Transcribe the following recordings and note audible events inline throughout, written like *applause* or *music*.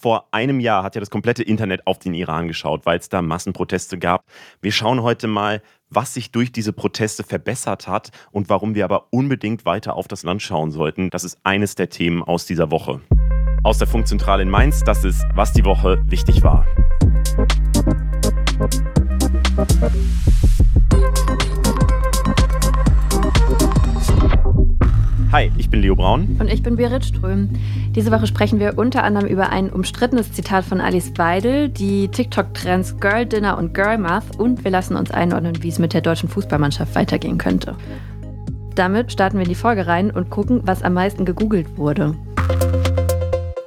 Vor einem Jahr hat ja das komplette Internet auf den Iran geschaut, weil es da Massenproteste gab. Wir schauen heute mal, was sich durch diese Proteste verbessert hat und warum wir aber unbedingt weiter auf das Land schauen sollten. Das ist eines der Themen aus dieser Woche. Aus der Funkzentrale in Mainz, das ist, was die Woche wichtig war. Hi, ich bin Leo Braun. Und ich bin Berit Ström. Diese Woche sprechen wir unter anderem über ein umstrittenes Zitat von Alice Weidel, die TikTok-Trends Girl Dinner und Girl Math und wir lassen uns einordnen, wie es mit der deutschen Fußballmannschaft weitergehen könnte. Damit starten wir in die Folge rein und gucken, was am meisten gegoogelt wurde.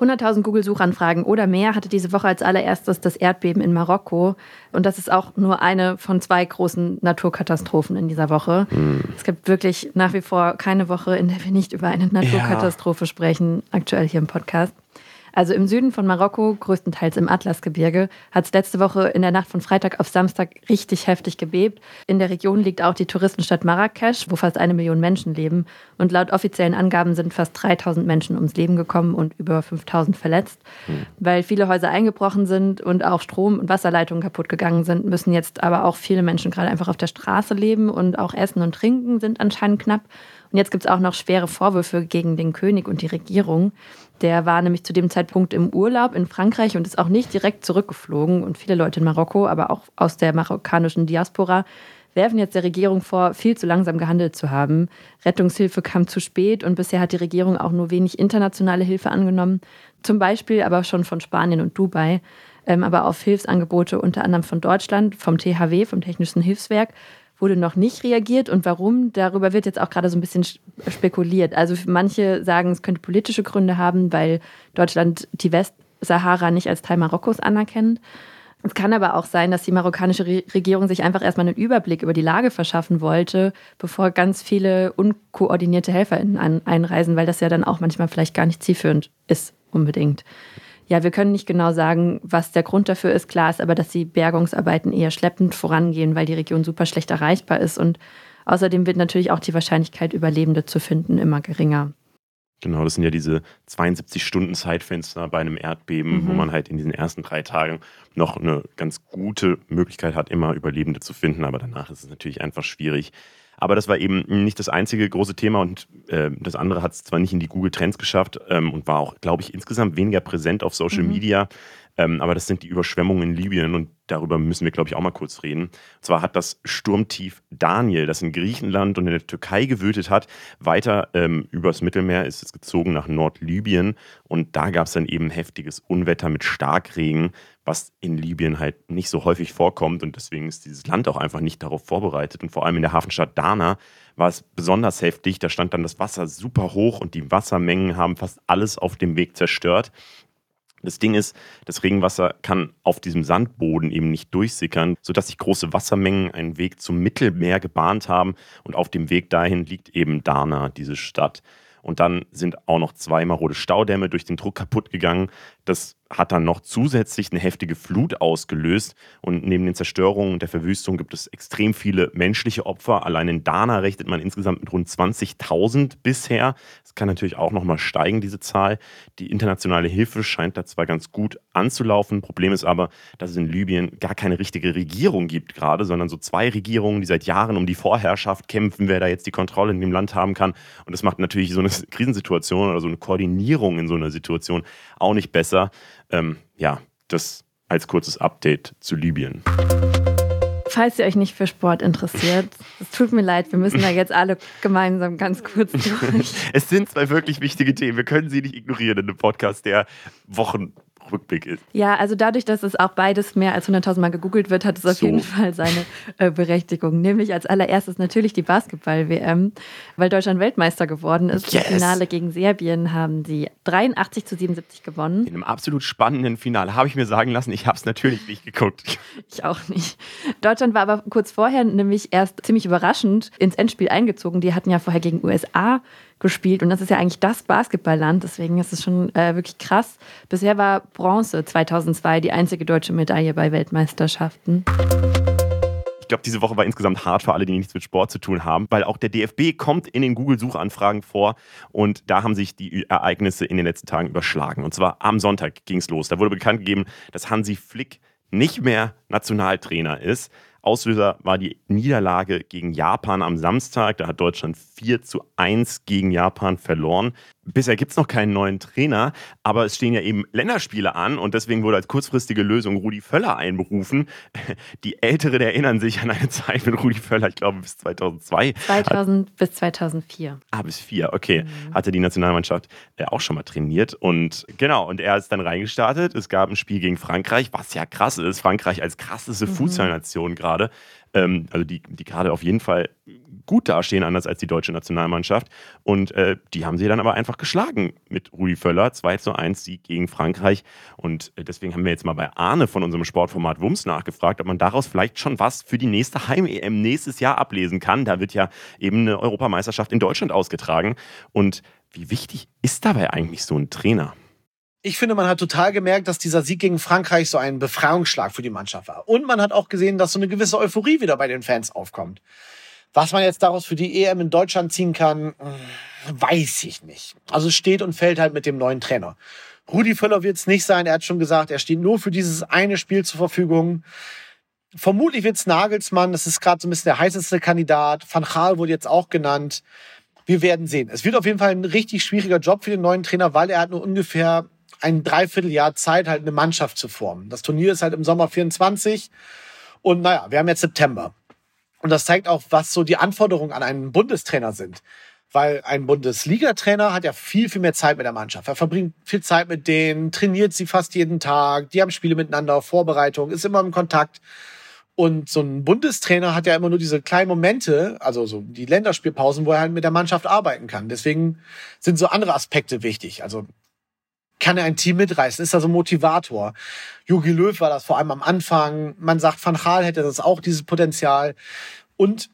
100.000 Google-Suchanfragen oder mehr hatte diese Woche als allererstes das Erdbeben in Marokko. Und das ist auch nur eine von zwei großen Naturkatastrophen in dieser Woche. Mhm. Es gibt wirklich nach wie vor keine Woche, in der wir nicht über eine Naturkatastrophe ja. sprechen, aktuell hier im Podcast. Also im Süden von Marokko, größtenteils im Atlasgebirge, hat es letzte Woche in der Nacht von Freitag auf Samstag richtig heftig gebebt. In der Region liegt auch die Touristenstadt Marrakesch, wo fast eine Million Menschen leben. Und laut offiziellen Angaben sind fast 3000 Menschen ums Leben gekommen und über 5000 verletzt. Mhm. Weil viele Häuser eingebrochen sind und auch Strom- und Wasserleitungen kaputt gegangen sind, müssen jetzt aber auch viele Menschen gerade einfach auf der Straße leben und auch Essen und Trinken sind anscheinend knapp. Und jetzt gibt es auch noch schwere Vorwürfe gegen den König und die Regierung. Der war nämlich zu dem Zeitpunkt im Urlaub in Frankreich und ist auch nicht direkt zurückgeflogen. Und viele Leute in Marokko, aber auch aus der marokkanischen Diaspora, werfen jetzt der Regierung vor, viel zu langsam gehandelt zu haben. Rettungshilfe kam zu spät und bisher hat die Regierung auch nur wenig internationale Hilfe angenommen. Zum Beispiel aber schon von Spanien und Dubai, ähm, aber auf Hilfsangebote unter anderem von Deutschland, vom THW, vom Technischen Hilfswerk wurde noch nicht reagiert und warum, darüber wird jetzt auch gerade so ein bisschen spekuliert. Also manche sagen, es könnte politische Gründe haben, weil Deutschland die Westsahara nicht als Teil Marokkos anerkennt. Es kann aber auch sein, dass die marokkanische Regierung sich einfach erstmal einen Überblick über die Lage verschaffen wollte, bevor ganz viele unkoordinierte HelferInnen einreisen, weil das ja dann auch manchmal vielleicht gar nicht zielführend ist, unbedingt. Ja, wir können nicht genau sagen, was der Grund dafür ist. Klar ist aber, dass die Bergungsarbeiten eher schleppend vorangehen, weil die Region super schlecht erreichbar ist. Und außerdem wird natürlich auch die Wahrscheinlichkeit, Überlebende zu finden, immer geringer. Genau, das sind ja diese 72 Stunden Zeitfenster bei einem Erdbeben, mhm. wo man halt in diesen ersten drei Tagen noch eine ganz gute Möglichkeit hat, immer Überlebende zu finden. Aber danach ist es natürlich einfach schwierig. Aber das war eben nicht das einzige große Thema und äh, das andere hat es zwar nicht in die Google Trends geschafft ähm, und war auch, glaube ich, insgesamt weniger präsent auf Social mhm. Media. Ähm, aber das sind die Überschwemmungen in Libyen und darüber müssen wir, glaube ich, auch mal kurz reden. Und zwar hat das Sturmtief Daniel, das in Griechenland und in der Türkei gewütet hat, weiter ähm, übers Mittelmeer ist es gezogen nach Nordlibyen und da gab es dann eben heftiges Unwetter mit Starkregen, was in Libyen halt nicht so häufig vorkommt und deswegen ist dieses Land auch einfach nicht darauf vorbereitet und vor allem in der Hafenstadt Dana war es besonders heftig. Da stand dann das Wasser super hoch und die Wassermengen haben fast alles auf dem Weg zerstört. Das Ding ist, das Regenwasser kann auf diesem Sandboden eben nicht durchsickern, sodass sich große Wassermengen einen Weg zum Mittelmeer gebahnt haben und auf dem Weg dahin liegt eben Dana, diese Stadt. Und dann sind auch noch zwei marode Staudämme durch den Druck kaputt gegangen. Das hat dann noch zusätzlich eine heftige Flut ausgelöst. Und neben den Zerstörungen und der Verwüstung gibt es extrem viele menschliche Opfer. Allein in Dana rechnet man insgesamt mit rund 20.000 bisher. Es kann natürlich auch noch mal steigen, diese Zahl. Die internationale Hilfe scheint da zwar ganz gut anzulaufen. Problem ist aber, dass es in Libyen gar keine richtige Regierung gibt gerade, sondern so zwei Regierungen, die seit Jahren um die Vorherrschaft kämpfen, wer da jetzt die Kontrolle in dem Land haben kann. Und das macht natürlich so eine Krisensituation oder so eine Koordinierung in so einer Situation auch nicht besser. Ähm, ja, das als kurzes Update zu Libyen. Falls ihr euch nicht für Sport interessiert, es tut mir leid, wir müssen da jetzt alle gemeinsam ganz kurz durch. es sind zwei wirklich wichtige Themen. Wir können sie nicht ignorieren in einem Podcast, der Wochen Rückblick ist. Ja, also dadurch, dass es auch beides mehr als 100.000 Mal gegoogelt wird, hat es auf so. jeden Fall seine äh, Berechtigung. Nämlich als allererstes natürlich die Basketball-WM, weil Deutschland Weltmeister geworden ist. Yes. Im Finale gegen Serbien haben sie 83 zu 77 gewonnen. In einem absolut spannenden Finale habe ich mir sagen lassen, ich habe es natürlich nicht geguckt. Ich auch nicht. Deutschland war aber kurz vorher nämlich erst ziemlich überraschend ins Endspiel eingezogen. Die hatten ja vorher gegen USA gespielt und das ist ja eigentlich das Basketballland, deswegen ist es schon äh, wirklich krass. Bisher war Bronze 2002 die einzige deutsche Medaille bei Weltmeisterschaften glaube, diese Woche war insgesamt hart für alle, die nichts mit Sport zu tun haben, weil auch der DFB kommt in den Google-Suchanfragen vor und da haben sich die Ereignisse in den letzten Tagen überschlagen. Und zwar am Sonntag ging es los. Da wurde bekannt gegeben, dass Hansi Flick nicht mehr Nationaltrainer ist. Auslöser war die Niederlage gegen Japan am Samstag. Da hat Deutschland 4 zu 1 gegen Japan verloren. Bisher gibt es noch keinen neuen Trainer, aber es stehen ja eben Länderspiele an und deswegen wurde als kurzfristige Lösung Rudi Völler einberufen. *laughs* Die Älteren erinnern sich an eine Zeit mit Rudi Völler, ich glaube bis 2002. 2000 hat, bis 2004. Ah, bis 4, okay. Mhm. Hatte die Nationalmannschaft äh, auch schon mal trainiert und genau, und er ist dann reingestartet. Es gab ein Spiel gegen Frankreich, was ja krass ist. Frankreich als krasseste mhm. Fußballnation gerade. Ähm, also die, die gerade auf jeden Fall gut dastehen, anders als die deutsche Nationalmannschaft. Und äh, die haben sie dann aber einfach geschlagen mit Rudi Völler. 2 zu 1 Sieg gegen Frankreich. Und äh, deswegen haben wir jetzt mal bei Arne von unserem Sportformat Wums nachgefragt, ob man daraus vielleicht schon was für die nächste Heim-EM nächstes Jahr ablesen kann. Da wird ja eben eine Europameisterschaft in Deutschland ausgetragen. Und wie wichtig ist dabei eigentlich so ein Trainer? Ich finde, man hat total gemerkt, dass dieser Sieg gegen Frankreich so ein Befreiungsschlag für die Mannschaft war. Und man hat auch gesehen, dass so eine gewisse Euphorie wieder bei den Fans aufkommt. Was man jetzt daraus für die EM in Deutschland ziehen kann, weiß ich nicht. Also steht und fällt halt mit dem neuen Trainer. Rudi Völler wird es nicht sein. Er hat schon gesagt, er steht nur für dieses eine Spiel zur Verfügung. Vermutlich wird es Nagelsmann. Das ist gerade so ein bisschen der heißeste Kandidat. Van Gaal wurde jetzt auch genannt. Wir werden sehen. Es wird auf jeden Fall ein richtig schwieriger Job für den neuen Trainer, weil er hat nur ungefähr ein Dreivierteljahr Zeit, halt eine Mannschaft zu formen. Das Turnier ist halt im Sommer 24 und naja, wir haben jetzt September. Und das zeigt auch, was so die Anforderungen an einen Bundestrainer sind. Weil ein Bundesliga-Trainer hat ja viel, viel mehr Zeit mit der Mannschaft. Er verbringt viel Zeit mit denen, trainiert sie fast jeden Tag, die haben Spiele miteinander, Vorbereitung, ist immer im Kontakt. Und so ein Bundestrainer hat ja immer nur diese kleinen Momente, also so die Länderspielpausen, wo er halt mit der Mannschaft arbeiten kann. Deswegen sind so andere Aspekte wichtig. Also kann er ein Team mitreißen? Ist er so ein Motivator? Jogi Löw war das vor allem am Anfang. Man sagt, Van Gaal hätte das auch, dieses Potenzial. Und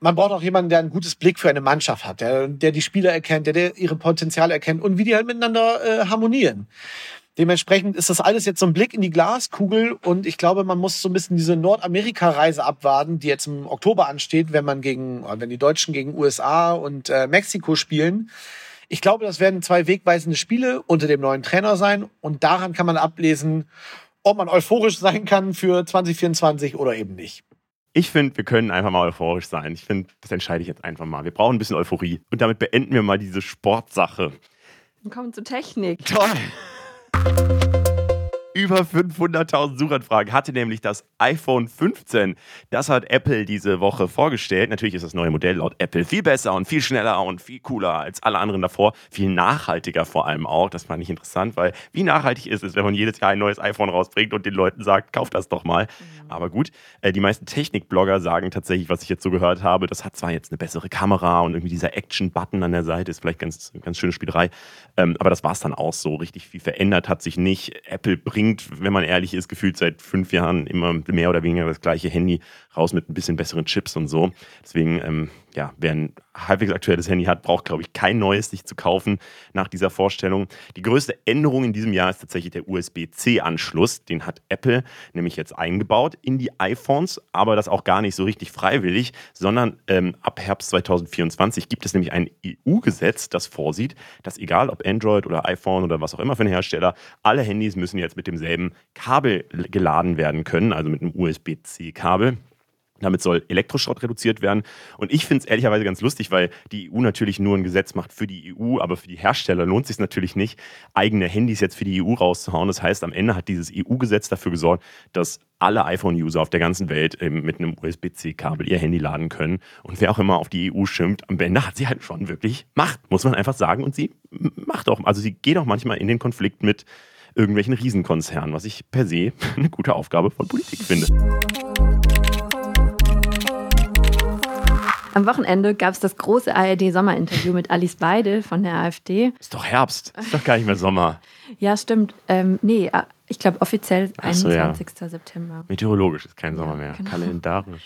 man braucht auch jemanden, der ein gutes Blick für eine Mannschaft hat, der, der die Spieler erkennt, der, der ihre Potenziale erkennt und wie die halt miteinander äh, harmonieren. Dementsprechend ist das alles jetzt so ein Blick in die Glaskugel und ich glaube, man muss so ein bisschen diese Nordamerika-Reise abwarten, die jetzt im Oktober ansteht, wenn man gegen, wenn die Deutschen gegen USA und äh, Mexiko spielen. Ich glaube, das werden zwei wegweisende Spiele unter dem neuen Trainer sein und daran kann man ablesen, ob man euphorisch sein kann für 2024 oder eben nicht. Ich finde, wir können einfach mal euphorisch sein. Ich finde, das entscheide ich jetzt einfach mal. Wir brauchen ein bisschen Euphorie. Und damit beenden wir mal diese Sportsache. Wir kommen zur Technik. Toll *laughs* über 500.000 Suchanfragen hatte nämlich das iPhone 15. Das hat Apple diese Woche vorgestellt. Natürlich ist das neue Modell laut Apple viel besser und viel schneller und viel cooler als alle anderen davor. Viel nachhaltiger vor allem auch. Das fand ich interessant, weil wie nachhaltig ist es, wenn man jedes Jahr ein neues iPhone rausbringt und den Leuten sagt, kauft das doch mal. Mhm. Aber gut, äh, die meisten Technikblogger sagen tatsächlich, was ich jetzt so gehört habe, das hat zwar jetzt eine bessere Kamera und irgendwie dieser Action-Button an der Seite ist vielleicht ganz, ganz schöne Spielerei, ähm, aber das war es dann auch so. Richtig viel verändert hat sich nicht. Apple bringt bringt, wenn man ehrlich ist, gefühlt seit fünf Jahren immer mehr oder weniger das gleiche Handy raus mit ein bisschen besseren Chips und so. Deswegen, ähm, ja, wer ein halbwegs aktuelles Handy hat, braucht, glaube ich, kein neues sich zu kaufen nach dieser Vorstellung. Die größte Änderung in diesem Jahr ist tatsächlich der USB-C-Anschluss. Den hat Apple nämlich jetzt eingebaut in die iPhones, aber das auch gar nicht so richtig freiwillig, sondern ähm, ab Herbst 2024 gibt es nämlich ein EU-Gesetz, das vorsieht, dass egal ob Android oder iPhone oder was auch immer für einen Hersteller, alle Handys müssen jetzt mit demselben Kabel geladen werden können, also mit einem USB-C-Kabel. Damit soll Elektroschrott reduziert werden. Und ich finde es ehrlicherweise ganz lustig, weil die EU natürlich nur ein Gesetz macht für die EU, aber für die Hersteller lohnt es sich natürlich nicht, eigene Handys jetzt für die EU rauszuhauen. Das heißt, am Ende hat dieses EU-Gesetz dafür gesorgt, dass alle iPhone-User auf der ganzen Welt mit einem USB-C-Kabel ihr Handy laden können. Und wer auch immer auf die EU schimpft, am Ende hat sie halt schon wirklich Macht, muss man einfach sagen. Und sie macht auch, also sie geht auch manchmal in den Konflikt mit irgendwelchen Riesenkonzernen, was ich per se *laughs* eine gute Aufgabe von Politik finde. Am Wochenende gab es das große ARD-Sommerinterview mit Alice Weidel von der AfD. Ist doch Herbst, ist doch gar nicht mehr Sommer. ja, stimmt. Ähm, nee, äh, ich glaube offiziell so, 21. Ja. September. Meteorologisch ist kein Sommer mehr, genau. kalendarisch.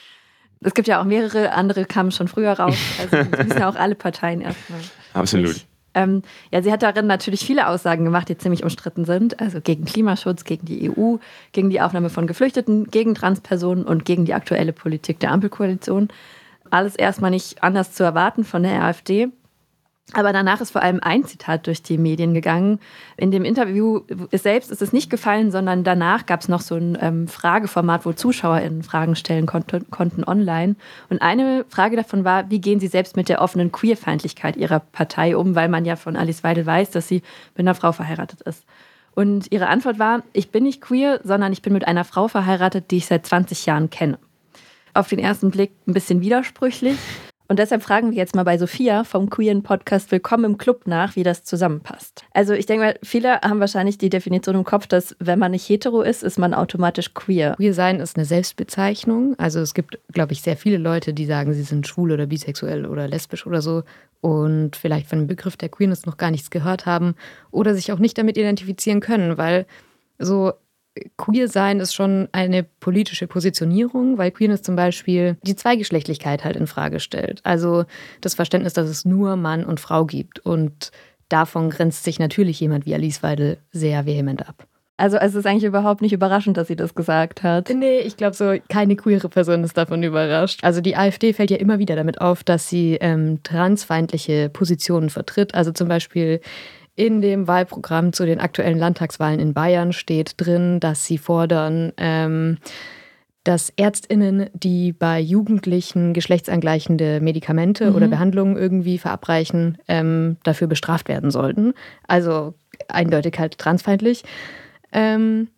Es gibt ja auch mehrere, andere kamen schon früher raus. Also *laughs* müssen ja auch alle Parteien erstmal. Absolut. Ähm, ja, sie hat darin natürlich viele Aussagen gemacht, die ziemlich umstritten sind. Also gegen Klimaschutz, gegen die EU, gegen die Aufnahme von Geflüchteten, gegen Transpersonen und gegen die aktuelle Politik der Ampelkoalition. Alles erstmal nicht anders zu erwarten von der AfD. Aber danach ist vor allem ein Zitat durch die Medien gegangen. In dem Interview selbst ist es nicht gefallen, sondern danach gab es noch so ein ähm, Frageformat, wo ZuschauerInnen Fragen stellen konnte, konnten online. Und eine Frage davon war, wie gehen Sie selbst mit der offenen Queerfeindlichkeit Ihrer Partei um, weil man ja von Alice Weidel weiß, dass sie mit einer Frau verheiratet ist. Und ihre Antwort war, ich bin nicht queer, sondern ich bin mit einer Frau verheiratet, die ich seit 20 Jahren kenne. Auf den ersten Blick ein bisschen widersprüchlich. Und deshalb fragen wir jetzt mal bei Sophia vom Queeren Podcast Willkommen im Club nach, wie das zusammenpasst. Also ich denke mal, viele haben wahrscheinlich die Definition im Kopf, dass wenn man nicht hetero ist, ist man automatisch queer. Queer sein ist eine Selbstbezeichnung. Also es gibt, glaube ich, sehr viele Leute, die sagen, sie sind schwul oder bisexuell oder lesbisch oder so und vielleicht von dem Begriff der Queerness noch gar nichts gehört haben oder sich auch nicht damit identifizieren können, weil so Queer sein ist schon eine politische Positionierung, weil Queerness zum Beispiel die Zweigeschlechtlichkeit halt in Frage stellt. Also das Verständnis, dass es nur Mann und Frau gibt. Und davon grenzt sich natürlich jemand wie Alice Weidel sehr vehement ab. Also es ist eigentlich überhaupt nicht überraschend, dass sie das gesagt hat. Nee, ich glaube so, keine queere Person ist davon überrascht. Also die AfD fällt ja immer wieder damit auf, dass sie ähm, transfeindliche Positionen vertritt. Also zum Beispiel in dem Wahlprogramm zu den aktuellen Landtagswahlen in Bayern steht drin, dass sie fordern, ähm, dass Ärztinnen, die bei Jugendlichen geschlechtsangleichende Medikamente mhm. oder Behandlungen irgendwie verabreichen, ähm, dafür bestraft werden sollten. Also eindeutig halt transfeindlich. Ähm,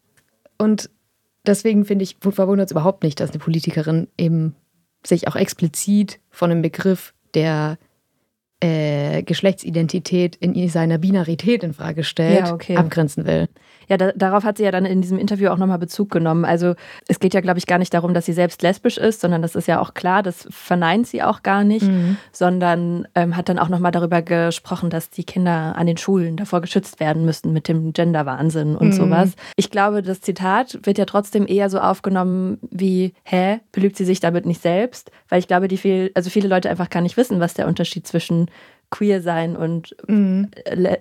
und deswegen finde ich, verwundert es überhaupt nicht, dass eine Politikerin eben sich auch explizit von einem Begriff, der äh, Geschlechtsidentität in seiner Binarität in Frage stellt, ja, okay. abgrenzen will. Ja, da, darauf hat sie ja dann in diesem Interview auch nochmal Bezug genommen. Also es geht ja, glaube ich, gar nicht darum, dass sie selbst lesbisch ist, sondern das ist ja auch klar, das verneint sie auch gar nicht, mhm. sondern ähm, hat dann auch nochmal darüber gesprochen, dass die Kinder an den Schulen davor geschützt werden müssten mit dem Genderwahnsinn und mhm. sowas. Ich glaube, das Zitat wird ja trotzdem eher so aufgenommen wie, hä, belügt sie sich damit nicht selbst? Weil ich glaube, die viel, also viele Leute einfach gar nicht wissen, was der Unterschied zwischen queer sein und mhm.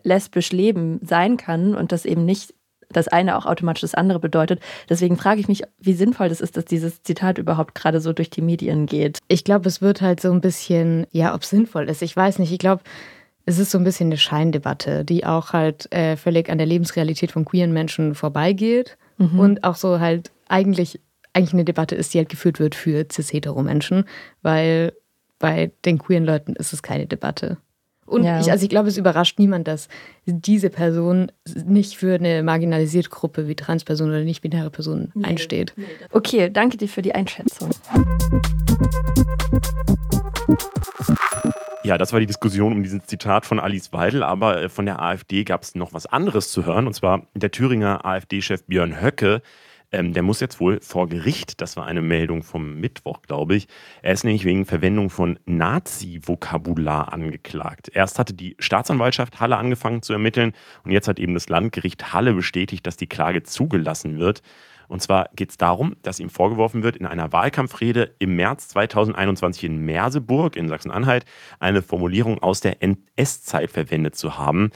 lesbisch leben sein kann und das eben nicht das eine auch automatisch das andere bedeutet. Deswegen frage ich mich, wie sinnvoll das ist, dass dieses Zitat überhaupt gerade so durch die Medien geht. Ich glaube, es wird halt so ein bisschen, ja, ob es sinnvoll ist. Ich weiß nicht. Ich glaube, es ist so ein bisschen eine Scheindebatte, die auch halt äh, völlig an der Lebensrealität von queeren Menschen vorbeigeht mhm. und auch so halt eigentlich, eigentlich eine Debatte ist, die halt geführt wird für cis-hetero-Menschen, weil bei den queeren Leuten ist es keine Debatte. Und ja. ich, also ich glaube, es überrascht niemand, dass diese Person nicht für eine marginalisierte Gruppe wie Transpersonen oder nicht-binäre Personen nee, einsteht. Nee, okay, danke dir für die Einschätzung. Ja, das war die Diskussion um dieses Zitat von Alice Weidel, aber äh, von der AfD gab es noch was anderes zu hören, und zwar der Thüringer AfD-Chef Björn Höcke, ähm, der muss jetzt wohl vor Gericht, das war eine Meldung vom Mittwoch, glaube ich. Er ist nämlich wegen Verwendung von Nazi-Vokabular angeklagt. Erst hatte die Staatsanwaltschaft Halle angefangen zu ermitteln und jetzt hat eben das Landgericht Halle bestätigt, dass die Klage zugelassen wird. Und zwar geht es darum, dass ihm vorgeworfen wird, in einer Wahlkampfrede im März 2021 in Merseburg in Sachsen-Anhalt eine Formulierung aus der NS-Zeit verwendet zu haben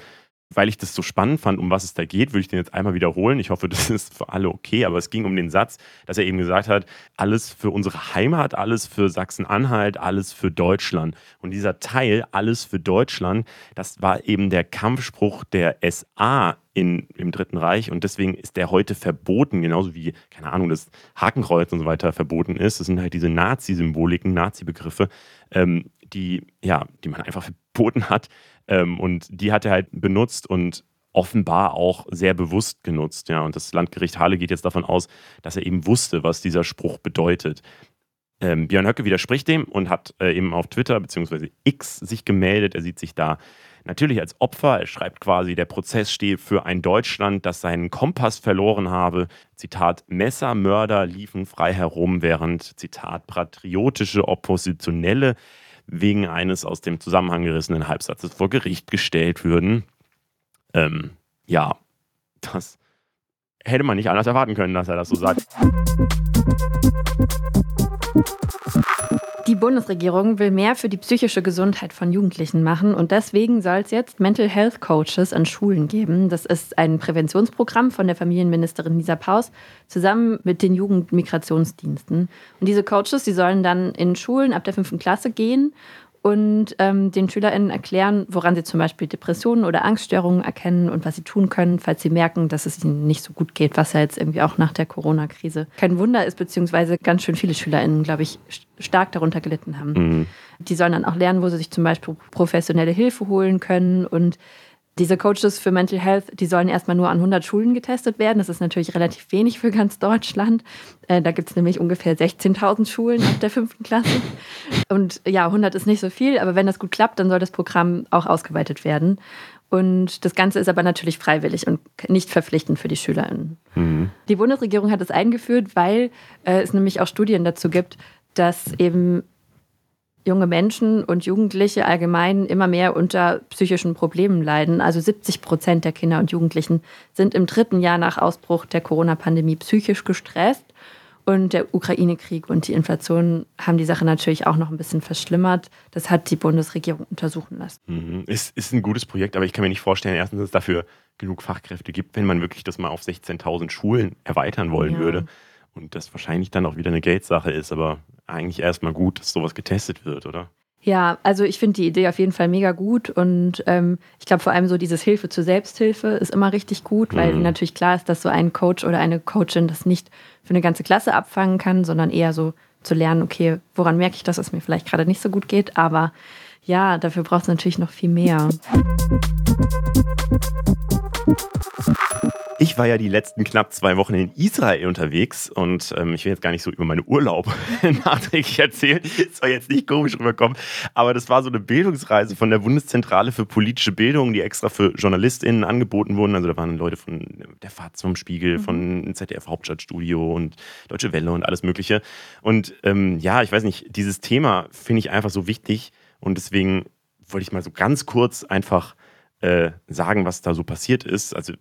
weil ich das so spannend fand, um was es da geht, würde ich den jetzt einmal wiederholen. Ich hoffe, *laughs* das ist für alle okay, aber es ging um den Satz, dass er eben gesagt hat, alles für unsere Heimat, alles für Sachsen-Anhalt, alles für Deutschland. Und dieser Teil, alles für Deutschland, das war eben der Kampfspruch der SA in, im Dritten Reich und deswegen ist der heute verboten, genauso wie, keine Ahnung, das Hakenkreuz und so weiter verboten ist. Das sind halt diese Nazi-Symboliken, Nazi-Begriffe, ähm, die, ja, die man einfach verboten hat. Ähm, und die hat er halt benutzt und offenbar auch sehr bewusst genutzt. Ja. Und das Landgericht Halle geht jetzt davon aus, dass er eben wusste, was dieser Spruch bedeutet. Ähm, Björn Höcke widerspricht dem und hat äh, eben auf Twitter bzw. X sich gemeldet. Er sieht sich da natürlich als Opfer. Er schreibt quasi, der Prozess stehe für ein Deutschland, das seinen Kompass verloren habe. Zitat, Messermörder liefen frei herum, während, Zitat, patriotische Oppositionelle wegen eines aus dem Zusammenhang gerissenen Halbsatzes vor Gericht gestellt würden. Ähm, ja, das hätte man nicht anders erwarten können, dass er das so sagt. Bundesregierung will mehr für die psychische Gesundheit von Jugendlichen machen und deswegen soll es jetzt Mental Health Coaches an Schulen geben. Das ist ein Präventionsprogramm von der Familienministerin Lisa Paus zusammen mit den Jugendmigrationsdiensten. Und diese Coaches, die sollen dann in Schulen ab der fünften Klasse gehen und ähm, den SchülerInnen erklären, woran sie zum Beispiel Depressionen oder Angststörungen erkennen und was sie tun können, falls sie merken, dass es ihnen nicht so gut geht, was ja jetzt irgendwie auch nach der Corona-Krise kein Wunder ist, beziehungsweise ganz schön viele SchülerInnen, glaube ich, stark darunter gelitten haben. Mhm. Die sollen dann auch lernen, wo sie sich zum Beispiel professionelle Hilfe holen können und diese Coaches für Mental Health, die sollen erstmal nur an 100 Schulen getestet werden. Das ist natürlich relativ wenig für ganz Deutschland. Äh, da gibt es nämlich ungefähr 16.000 Schulen ab der fünften Klasse. Und ja, 100 ist nicht so viel, aber wenn das gut klappt, dann soll das Programm auch ausgeweitet werden. Und das Ganze ist aber natürlich freiwillig und nicht verpflichtend für die SchülerInnen. Mhm. Die Bundesregierung hat es eingeführt, weil äh, es nämlich auch Studien dazu gibt, dass eben junge Menschen und Jugendliche allgemein immer mehr unter psychischen Problemen leiden. Also 70 Prozent der Kinder und Jugendlichen sind im dritten Jahr nach Ausbruch der Corona-Pandemie psychisch gestresst. Und der Ukraine-Krieg und die Inflation haben die Sache natürlich auch noch ein bisschen verschlimmert. Das hat die Bundesregierung untersuchen lassen. Mhm. Ist, ist ein gutes Projekt, aber ich kann mir nicht vorstellen, erstens, dass es dafür genug Fachkräfte gibt, wenn man wirklich das mal auf 16.000 Schulen erweitern wollen ja. würde. Und das wahrscheinlich dann auch wieder eine Geldsache ist. Aber eigentlich erstmal gut, dass sowas getestet wird, oder? Ja, also ich finde die Idee auf jeden Fall mega gut und ähm, ich glaube vor allem so dieses Hilfe zur Selbsthilfe ist immer richtig gut, weil mhm. natürlich klar ist, dass so ein Coach oder eine Coachin das nicht für eine ganze Klasse abfangen kann, sondern eher so zu lernen, okay, woran merke ich, dass es mir vielleicht gerade nicht so gut geht, aber ja, dafür braucht es natürlich noch viel mehr. Ich war ja die letzten knapp zwei Wochen in Israel unterwegs und ähm, ich will jetzt gar nicht so über meine Urlaub nachträglich *laughs* erzählen, soll jetzt nicht komisch rüberkommen, aber das war so eine Bildungsreise von der Bundeszentrale für politische Bildung, die extra für JournalistInnen angeboten wurden. Also da waren Leute von der Fahrt zum Spiegel, mhm. von ZDF Hauptstadtstudio und Deutsche Welle und alles Mögliche. Und ähm, ja, ich weiß nicht, dieses Thema finde ich einfach so wichtig und deswegen wollte ich mal so ganz kurz einfach äh, sagen, was da so passiert ist. Also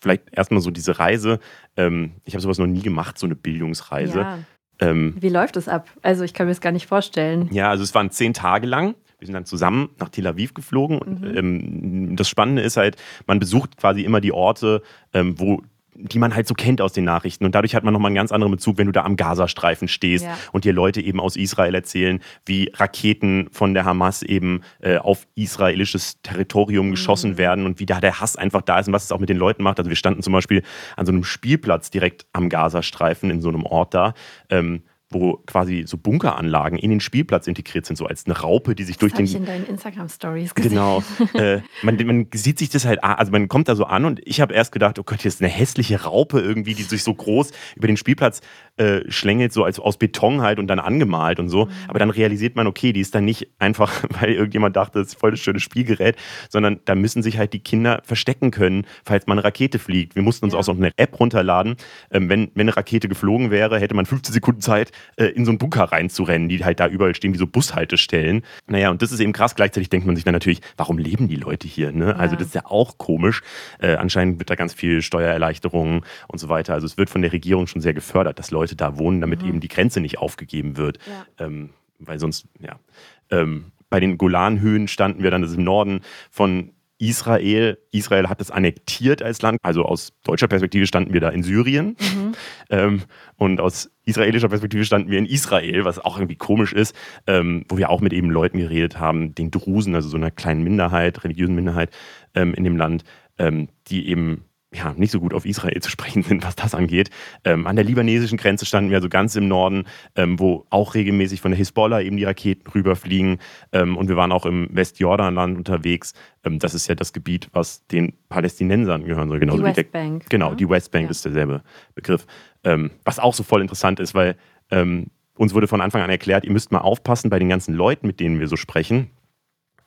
vielleicht erstmal so diese Reise. Ähm, ich habe sowas noch nie gemacht, so eine Bildungsreise. Ja. Ähm, Wie läuft es ab? Also ich kann mir das gar nicht vorstellen. Ja, also es waren zehn Tage lang. Wir sind dann zusammen nach Tel Aviv geflogen. Und, mhm. ähm, das Spannende ist halt, man besucht quasi immer die Orte, ähm, wo die man halt so kennt aus den Nachrichten. Und dadurch hat man nochmal einen ganz anderen Bezug, wenn du da am Gazastreifen stehst ja. und dir Leute eben aus Israel erzählen, wie Raketen von der Hamas eben äh, auf israelisches Territorium mhm. geschossen werden und wie da der Hass einfach da ist und was es auch mit den Leuten macht. Also wir standen zum Beispiel an so einem Spielplatz direkt am Gazastreifen in so einem Ort da. Ähm, wo quasi so Bunkeranlagen in den Spielplatz integriert sind, so als eine Raupe, die sich das durch den. Ich in deinen Instagram-Stories gesehen. Genau. äh, man, man, sieht sich das halt, also man kommt da so an und ich habe erst gedacht, oh Gott, hier ist eine hässliche Raupe irgendwie, die sich so groß über den Spielplatz äh, schlängelt, so als aus Beton halt und dann angemalt und so. Mhm. Aber dann realisiert man, okay, die ist dann nicht einfach, *laughs* weil irgendjemand dachte, das ist voll das schöne Spielgerät, sondern da müssen sich halt die Kinder verstecken können, falls mal eine Rakete fliegt. Wir mussten uns ja. auch so eine App runterladen. Ähm, wenn, wenn eine Rakete geflogen wäre, hätte man 15 Sekunden Zeit, äh, in so einen Bunker reinzurennen, die halt da überall stehen wie so Bushaltestellen. Naja, und das ist eben krass. Gleichzeitig denkt man sich dann natürlich, warum leben die Leute hier? Ne? Also ja. Also das ist ja auch komisch. Äh, anscheinend wird da ganz viel Steuererleichterungen und so weiter. Also es wird von der Regierung schon sehr gefördert, dass Leute da wohnen, damit mhm. eben die Grenze nicht aufgegeben wird. Ja. Ähm, weil sonst, ja. Ähm, bei den Golanhöhen standen wir dann, das ist im Norden von Israel, Israel hat es annektiert als Land. Also aus deutscher Perspektive standen wir da in Syrien. Mhm. Ähm, und aus israelischer Perspektive standen wir in Israel, was auch irgendwie komisch ist, ähm, wo wir auch mit eben Leuten geredet haben, den Drusen, also so einer kleinen Minderheit, religiösen Minderheit ähm, in dem Land, ähm, die eben ja, nicht so gut auf Israel zu sprechen sind, was das angeht. Ähm, an der libanesischen Grenze standen wir also ganz im Norden, ähm, wo auch regelmäßig von der Hisbollah eben die Raketen rüberfliegen. Ähm, und wir waren auch im Westjordanland unterwegs. Ähm, das ist ja das Gebiet, was den Palästinensern gehören soll. Genauso die Westbank. Genau, ja? die Westbank ja. ist derselbe Begriff. Ähm, was auch so voll interessant ist, weil ähm, uns wurde von Anfang an erklärt, ihr müsst mal aufpassen bei den ganzen Leuten, mit denen wir so sprechen,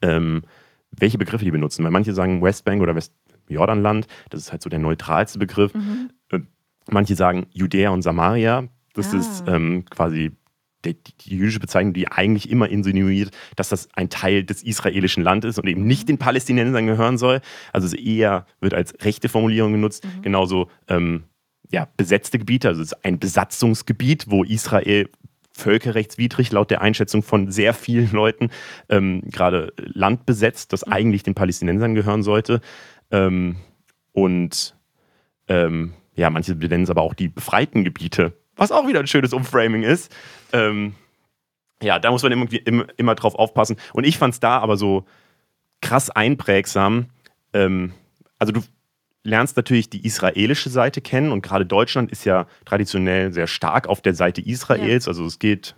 welche Begriffe die benutzen. Weil manche sagen Westbank oder West Jordanland. Das ist halt so der neutralste Begriff. Mhm. Manche sagen Judäa und Samaria. Das ah. ist ähm, quasi die, die, jüdische Bezeichnung, die eigentlich immer insinuiert, dass das ein Teil des israelischen Landes ist und eben nicht den Palästinensern gehören soll. Also es eher wird als rechte Formulierung genutzt. Mhm. Genauso ähm, ja, besetzte Gebiete, also es ist ein Besatzungsgebiet, wo Israel völkerrechtswidrig, laut der Einschätzung von sehr vielen Leuten, ähm, gerade Land besetzt, das mhm. eigentlich den Palästinensern gehören sollte. Ähm, und ähm, ja, manche benennen es aber auch die befreiten Gebiete, was auch wieder ein schönes Umframing ist. Ähm, ja, da muss man irgendwie immer, immer drauf aufpassen. Und ich fand es da aber so krass einprägsam. Ähm, also du lernst natürlich die israelische Seite kennen und gerade Deutschland ist ja traditionell sehr stark auf der Seite Israels. Ja. Also es geht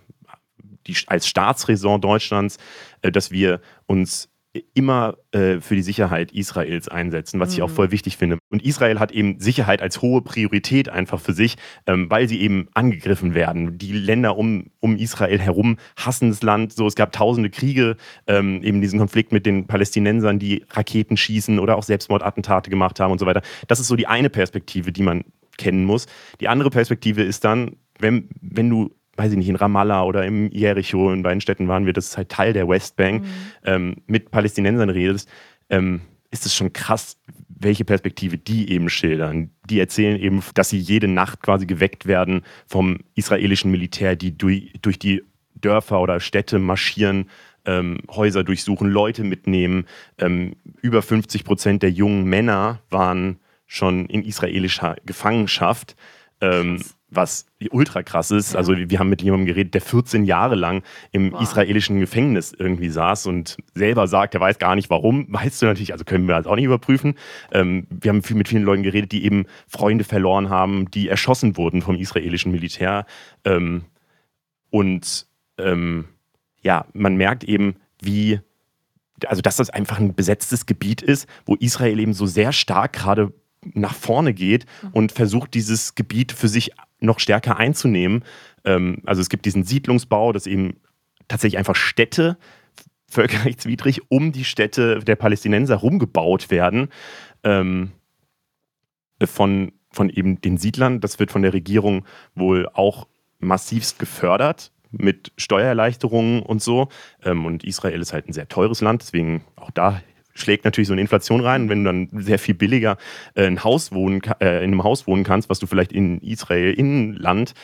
die, als Staatsräson Deutschlands, äh, dass wir uns immer äh, für die Sicherheit Israels einsetzen, was mhm. ich auch mhm. voll wichtig finde. Und Israel hat eben Sicherheit als hohe Priorität einfach für sich, ähm, weil sie eben angegriffen werden. Die Länder um, um Israel herum hassen das Land. So, es gab tausende Kriege, ähm, eben diesen Konflikt mit den Palästinensern, die Raketen schießen oder auch Selbstmordattentate gemacht haben und so weiter. Das ist so die eine Perspektive, die man kennen muss. Die andere Perspektive ist dann, wenn, wenn du weiß ich nicht, in Ramallah oder im Jericho, in beiden Städten waren wir, das ist halt Teil der Westbank, mhm. ähm, mit Palästinensern redest, ähm, ist es schon krass, welche Perspektive die eben schildern. Die erzählen eben, dass sie jede Nacht quasi geweckt werden vom israelischen Militär, die durch, durch die Dörfer oder Städte marschieren, ähm, Häuser durchsuchen, Leute mitnehmen. Ähm, über 50 Prozent der jungen Männer waren schon in israelischer Gefangenschaft. Ähm, was ultra krass ist. Ja. Also wir haben mit jemandem geredet, der 14 Jahre lang im wow. israelischen Gefängnis irgendwie saß und selber sagt, er weiß gar nicht warum. Weißt du natürlich, also können wir das auch nicht überprüfen. Ähm, wir haben viel, mit vielen Leuten geredet, die eben Freunde verloren haben, die erschossen wurden vom israelischen Militär. Ähm, und ähm, ja, man merkt eben, wie also dass das einfach ein besetztes Gebiet ist, wo Israel eben so sehr stark gerade nach vorne geht mhm. und versucht, dieses Gebiet für sich noch stärker einzunehmen. Ähm, also es gibt diesen Siedlungsbau, dass eben tatsächlich einfach Städte völkerrechtswidrig um die Städte der Palästinenser rumgebaut werden ähm, von, von eben den Siedlern. Das wird von der Regierung wohl auch massivst gefördert mit Steuererleichterungen und so. Ähm, und Israel ist halt ein sehr teures Land, deswegen auch da schlägt natürlich so eine Inflation rein. wenn du dann sehr viel billiger äh, ein Haus wohnen, äh, in einem Haus wohnen kannst, was du vielleicht in Israel Innenland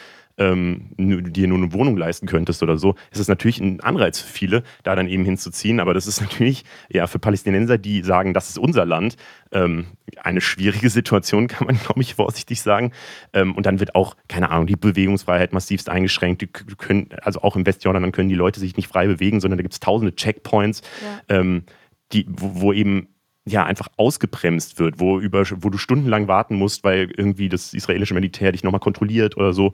ähm, dir nur eine Wohnung leisten könntest oder so, ist es natürlich ein Anreiz für viele, da dann eben hinzuziehen. Aber das ist natürlich ja für Palästinenser, die sagen, das ist unser Land, ähm, eine schwierige *laughs* Situation, kann man, glaube ich, vorsichtig sagen. Ähm, und dann wird auch, keine Ahnung, die Bewegungsfreiheit massivst eingeschränkt. Die können, also auch im Westjordan, dann können die Leute sich nicht frei bewegen, sondern da gibt es tausende Checkpoints. Ja. Ähm, die, wo, wo eben ja einfach ausgebremst wird, wo, über, wo du stundenlang warten musst, weil irgendwie das israelische Militär dich nochmal kontrolliert oder so.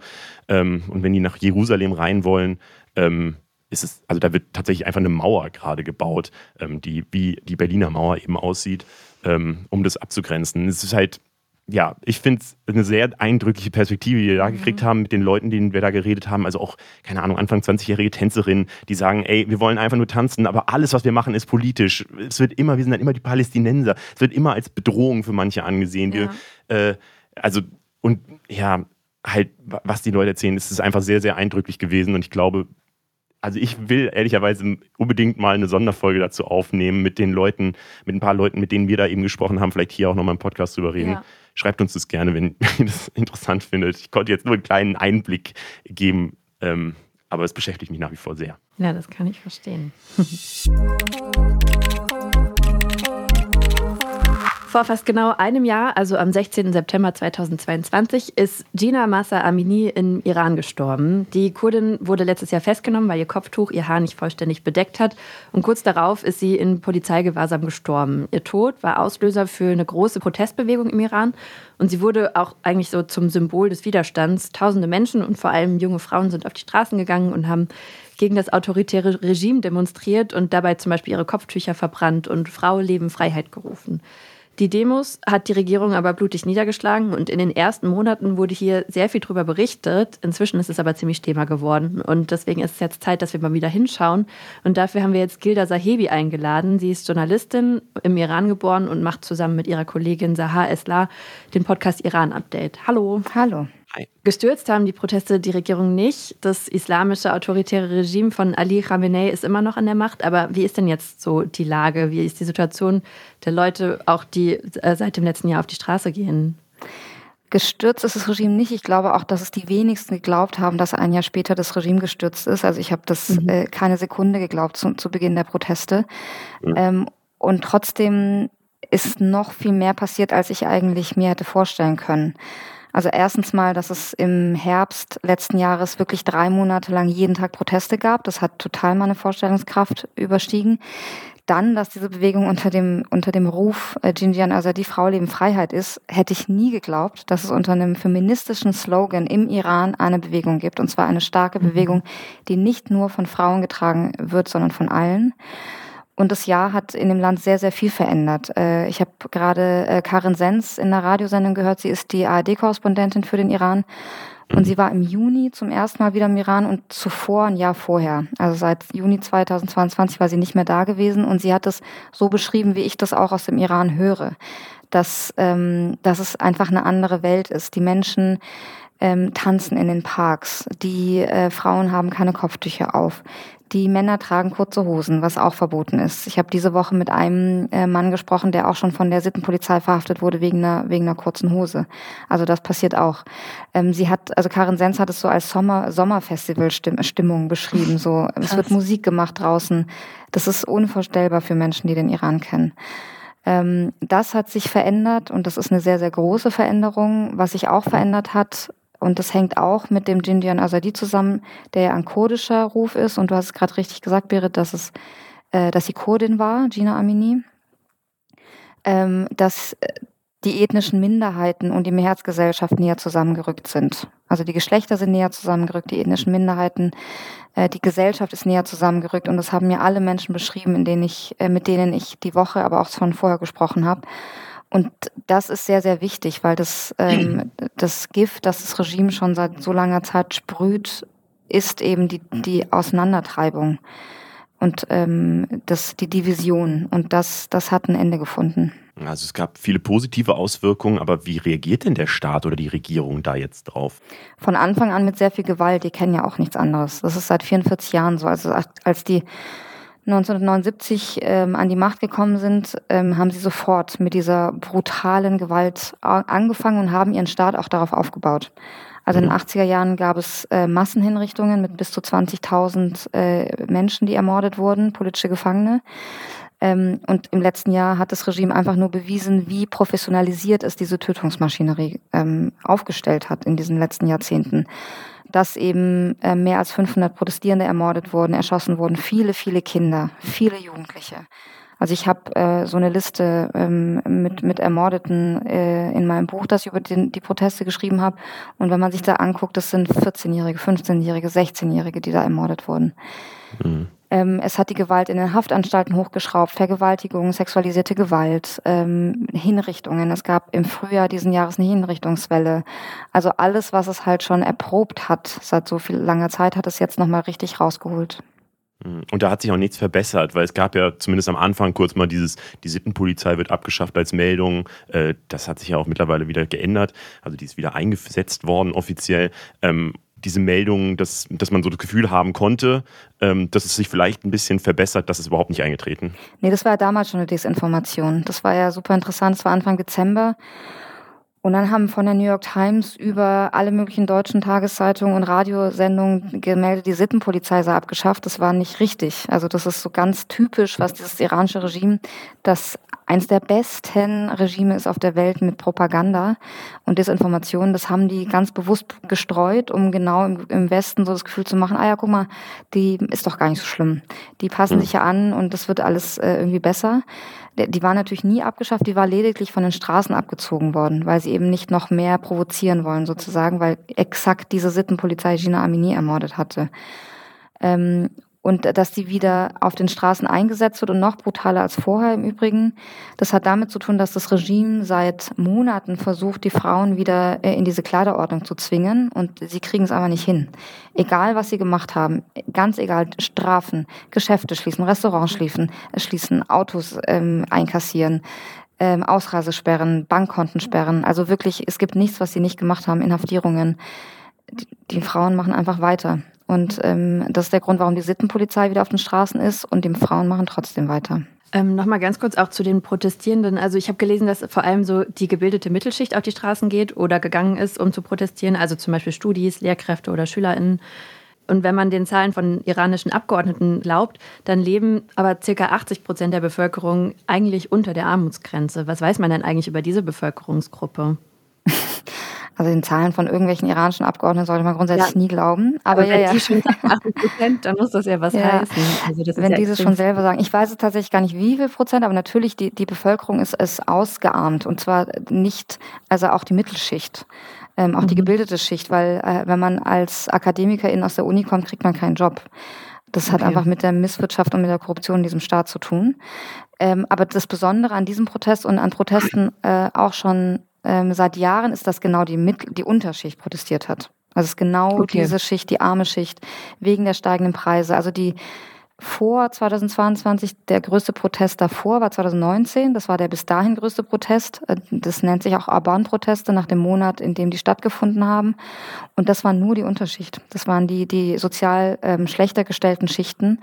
Ähm, und wenn die nach Jerusalem rein wollen, ähm, ist es, also da wird tatsächlich einfach eine Mauer gerade gebaut, ähm, die wie die Berliner Mauer eben aussieht, ähm, um das abzugrenzen. Es ist halt ja, ich finde es eine sehr eindrückliche Perspektive, die wir da mhm. gekriegt haben mit den Leuten, denen wir da geredet haben. Also auch, keine Ahnung, Anfang 20-jährige Tänzerinnen, die sagen, ey, wir wollen einfach nur tanzen, aber alles, was wir machen, ist politisch. Es wird immer, wir sind dann immer die Palästinenser. Es wird immer als Bedrohung für manche angesehen. Ja. Wir, äh, also, und ja, halt, was die Leute erzählen, ist es einfach sehr, sehr eindrücklich gewesen. Und ich glaube, also ich will ehrlicherweise unbedingt mal eine Sonderfolge dazu aufnehmen mit den Leuten, mit ein paar Leuten, mit denen wir da eben gesprochen haben, vielleicht hier auch nochmal im Podcast drüber reden. Ja. Schreibt uns das gerne, wenn *laughs* ihr das interessant findet. Ich konnte jetzt nur einen kleinen Einblick geben, ähm, aber es beschäftigt mich nach wie vor sehr. Ja, das kann ich verstehen. *laughs* Vor fast genau einem Jahr, also am 16. September 2022, ist Gina Massa Amini im Iran gestorben. Die Kurdin wurde letztes Jahr festgenommen, weil ihr Kopftuch ihr Haar nicht vollständig bedeckt hat. Und kurz darauf ist sie in Polizeigewahrsam gestorben. Ihr Tod war Auslöser für eine große Protestbewegung im Iran. Und sie wurde auch eigentlich so zum Symbol des Widerstands. Tausende Menschen und vor allem junge Frauen sind auf die Straßen gegangen und haben gegen das autoritäre Regime demonstriert und dabei zum Beispiel ihre Kopftücher verbrannt und Frau, Leben, Freiheit gerufen. Die Demos hat die Regierung aber blutig niedergeschlagen und in den ersten Monaten wurde hier sehr viel darüber berichtet. Inzwischen ist es aber ziemlich Thema geworden und deswegen ist es jetzt Zeit, dass wir mal wieder hinschauen. Und dafür haben wir jetzt Gilda Sahebi eingeladen. Sie ist Journalistin, im Iran geboren und macht zusammen mit ihrer Kollegin Sahar Eslar den Podcast Iran Update. Hallo. Hallo. Gestürzt haben die Proteste die Regierung nicht. Das islamische autoritäre Regime von Ali Khamenei ist immer noch an der Macht. Aber wie ist denn jetzt so die Lage? Wie ist die Situation der Leute, auch die äh, seit dem letzten Jahr auf die Straße gehen? Gestürzt ist das Regime nicht. Ich glaube auch, dass es die wenigsten geglaubt haben, dass ein Jahr später das Regime gestürzt ist. Also ich habe das mhm. äh, keine Sekunde geglaubt zu, zu Beginn der Proteste. Mhm. Ähm, und trotzdem ist noch viel mehr passiert, als ich eigentlich mir hätte vorstellen können. Also erstens mal, dass es im Herbst letzten Jahres wirklich drei Monate lang jeden Tag Proteste gab. Das hat total meine Vorstellungskraft überstiegen. Dann, dass diese Bewegung unter dem, unter dem Ruf äh, Jinjian Azadi Frau Leben Freiheit ist, hätte ich nie geglaubt, dass es unter einem feministischen Slogan im Iran eine Bewegung gibt. Und zwar eine starke mhm. Bewegung, die nicht nur von Frauen getragen wird, sondern von allen. Und das Jahr hat in dem Land sehr, sehr viel verändert. Äh, ich habe gerade äh, Karin Sens in der Radiosendung gehört. Sie ist die ARD-Korrespondentin für den Iran. Und sie war im Juni zum ersten Mal wieder im Iran und zuvor ein Jahr vorher. Also seit Juni 2022 war sie nicht mehr da gewesen. Und sie hat es so beschrieben, wie ich das auch aus dem Iran höre. Dass, ähm, dass es einfach eine andere Welt ist. Die Menschen ähm, tanzen in den Parks. Die äh, Frauen haben keine Kopftücher auf. Die Männer tragen kurze Hosen, was auch verboten ist. Ich habe diese Woche mit einem äh, Mann gesprochen, der auch schon von der Sittenpolizei verhaftet wurde wegen einer, wegen einer kurzen Hose. Also das passiert auch. Ähm, sie hat, also Karin Sens hat es so als Sommer, Sommerfestival-Stimmung beschrieben. So, Krass. es wird Musik gemacht draußen. Das ist unvorstellbar für Menschen, die den Iran kennen ähm, das hat sich verändert und das ist eine sehr, sehr große Veränderung. Was sich auch verändert hat, und das hängt auch mit dem Jindian Azadi zusammen, der ja ein kurdischer Ruf ist. Und du hast es gerade richtig gesagt, Berit, dass, es, äh, dass sie Kurdin war, Gina Amini. Ähm, dass äh, die ethnischen Minderheiten und die Mehrheitsgesellschaft näher zusammengerückt sind. Also die Geschlechter sind näher zusammengerückt, die ethnischen Minderheiten, äh, die Gesellschaft ist näher zusammengerückt. Und das haben mir alle Menschen beschrieben, in denen ich, äh, mit denen ich die Woche, aber auch schon vorher gesprochen habe. Und das ist sehr, sehr wichtig, weil das, ähm, *clears throat* das Gift, das das Regime schon seit so langer Zeit sprüht, ist eben die, die Auseinandertreibung und ähm, das, die Division. Und das, das hat ein Ende gefunden. Also es gab viele positive Auswirkungen, aber wie reagiert denn der Staat oder die Regierung da jetzt drauf? Von Anfang an mit sehr viel Gewalt. Die kennen ja auch nichts anderes. Das ist seit 44 Jahren so. Also als die 1979 ähm, an die Macht gekommen sind, ähm, haben sie sofort mit dieser brutalen Gewalt angefangen und haben ihren Staat auch darauf aufgebaut. Also in den 80er Jahren gab es äh, Massenhinrichtungen mit bis zu 20.000 äh, Menschen, die ermordet wurden, politische Gefangene. Ähm, und im letzten Jahr hat das Regime einfach nur bewiesen, wie professionalisiert es diese Tötungsmaschinerie ähm, aufgestellt hat in diesen letzten Jahrzehnten dass eben äh, mehr als 500 Protestierende ermordet wurden, erschossen wurden, viele, viele Kinder, viele Jugendliche. Also ich habe äh, so eine Liste ähm, mit, mit Ermordeten äh, in meinem Buch, das ich über den, die Proteste geschrieben habe. Und wenn man sich da anguckt, das sind 14-Jährige, 15-Jährige, 16-Jährige, die da ermordet wurden. Mhm. Ähm, es hat die Gewalt in den Haftanstalten hochgeschraubt, Vergewaltigung, sexualisierte Gewalt, ähm, Hinrichtungen. Es gab im Frühjahr diesen Jahres eine Hinrichtungswelle. Also alles, was es halt schon erprobt hat seit so viel langer Zeit, hat es jetzt nochmal richtig rausgeholt. Mhm. Und da hat sich auch nichts verbessert, weil es gab ja zumindest am Anfang kurz mal dieses, die Sittenpolizei wird abgeschafft als Meldung. Äh, das hat sich ja auch mittlerweile wieder geändert. Also die ist wieder eingesetzt worden offiziell. Diese Meldung, dass, dass man so das Gefühl haben konnte, ähm, dass es sich vielleicht ein bisschen verbessert, das ist überhaupt nicht eingetreten. Nee, das war ja damals schon eine Desinformation. Das war ja super interessant. Das war Anfang Dezember. Und dann haben von der New York Times über alle möglichen deutschen Tageszeitungen und Radiosendungen gemeldet, die Sittenpolizei sei abgeschafft. Das war nicht richtig. Also das ist so ganz typisch, was dieses iranische Regime, das eins der besten Regime ist auf der Welt mit Propaganda und Desinformation. Das haben die ganz bewusst gestreut, um genau im, im Westen so das Gefühl zu machen, ah ja, guck mal, die ist doch gar nicht so schlimm. Die passen mhm. sich ja an und das wird alles äh, irgendwie besser die war natürlich nie abgeschafft, die war lediglich von den Straßen abgezogen worden, weil sie eben nicht noch mehr provozieren wollen, sozusagen, weil exakt diese Sittenpolizei Gina Amini ermordet hatte. Ähm, und dass die wieder auf den Straßen eingesetzt wird und noch brutaler als vorher im Übrigen. Das hat damit zu tun, dass das Regime seit Monaten versucht, die Frauen wieder äh, in diese Kleiderordnung zu zwingen und sie kriegen es aber nicht hin. Egal, was sie gemacht haben, ganz egal, Strafen, Geschäfte schließen, Restaurants schließen, äh, schließen Autos ähm, einkassieren, ähm, Ausreisesperren, Bankkonten sperren. Also wirklich, es gibt nichts, was sie nicht gemacht haben, Inhaftierungen. Die, die Frauen machen einfach weiter. Und ähm, das ist der Grund, warum die Sittenpolizei wieder auf den Straßen ist und die Frauen machen trotzdem weiter. Ähm, Nochmal ganz kurz auch zu den Protestierenden. Also ich habe gelesen, dass vor allem so die gebildete Mittelschicht auf die Straßen geht oder gegangen ist, um zu protestieren. Also zum Beispiel Studis, Lehrkräfte oder SchülerInnen. Und wenn man den Zahlen von iranischen Abgeordneten glaubt, dann leben aber circa 80 Prozent der Bevölkerung eigentlich unter der Armutsgrenze. Was weiß man denn eigentlich über diese Bevölkerungsgruppe? Also den Zahlen von irgendwelchen iranischen Abgeordneten sollte man grundsätzlich ja. nie glauben. Aber, aber ja, ja. Die schon *laughs* 80 Prozent, dann muss das ja was heißen. Also wenn ja die es schon selber sagen. Ich weiß es tatsächlich gar nicht, wie viel Prozent, aber natürlich die, die Bevölkerung ist, ist ausgearmt. Und zwar nicht, also auch die Mittelschicht. Ähm, auch mhm. die gebildete Schicht, weil äh, wenn man als Akademikerin aus der Uni kommt, kriegt man keinen Job. Das hat okay. einfach mit der Misswirtschaft und mit der Korruption in diesem Staat zu tun. Ähm, aber das Besondere an diesem Protest und an Protesten äh, auch schon ähm, seit Jahren ist das genau die, Mit die Unterschicht protestiert hat. Also es ist genau okay. diese Schicht, die arme Schicht, wegen der steigenden Preise. Also die vor 2022, der größte Protest davor war 2019. Das war der bis dahin größte Protest. Äh, das nennt sich auch Arban-Proteste nach dem Monat, in dem die stattgefunden haben. Und das war nur die Unterschicht. Das waren die, die sozial ähm, schlechter gestellten Schichten.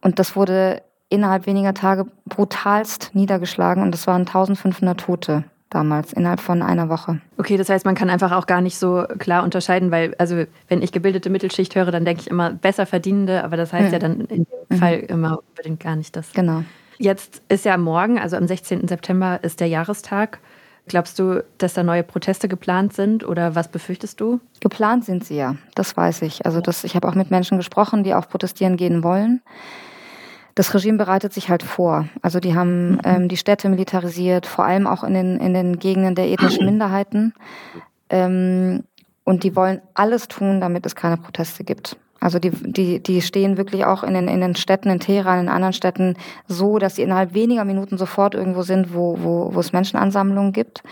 Und das wurde innerhalb weniger Tage brutalst niedergeschlagen. Und das waren 1500 Tote damals, innerhalb von einer Woche. Okay, das heißt, man kann einfach auch gar nicht so klar unterscheiden, weil, also wenn ich gebildete Mittelschicht höre, dann denke ich immer besser Verdienende, aber das heißt ja, ja dann in dem mhm. Fall immer unbedingt gar nicht das. Genau. Jetzt ist ja morgen, also am 16. September, ist der Jahrestag. Glaubst du, dass da neue Proteste geplant sind oder was befürchtest du? Geplant sind sie ja, das weiß ich. Also das, ich habe auch mit Menschen gesprochen, die auch protestieren gehen wollen das Regime bereitet sich halt vor. Also die haben ähm, die Städte militarisiert, vor allem auch in den, in den Gegenden der ethnischen Minderheiten. Ähm, und die wollen alles tun, damit es keine Proteste gibt. Also die, die, die stehen wirklich auch in den, in den Städten, in Teheran, in anderen Städten so, dass sie innerhalb weniger Minuten sofort irgendwo sind, wo, wo, wo es Menschenansammlungen gibt.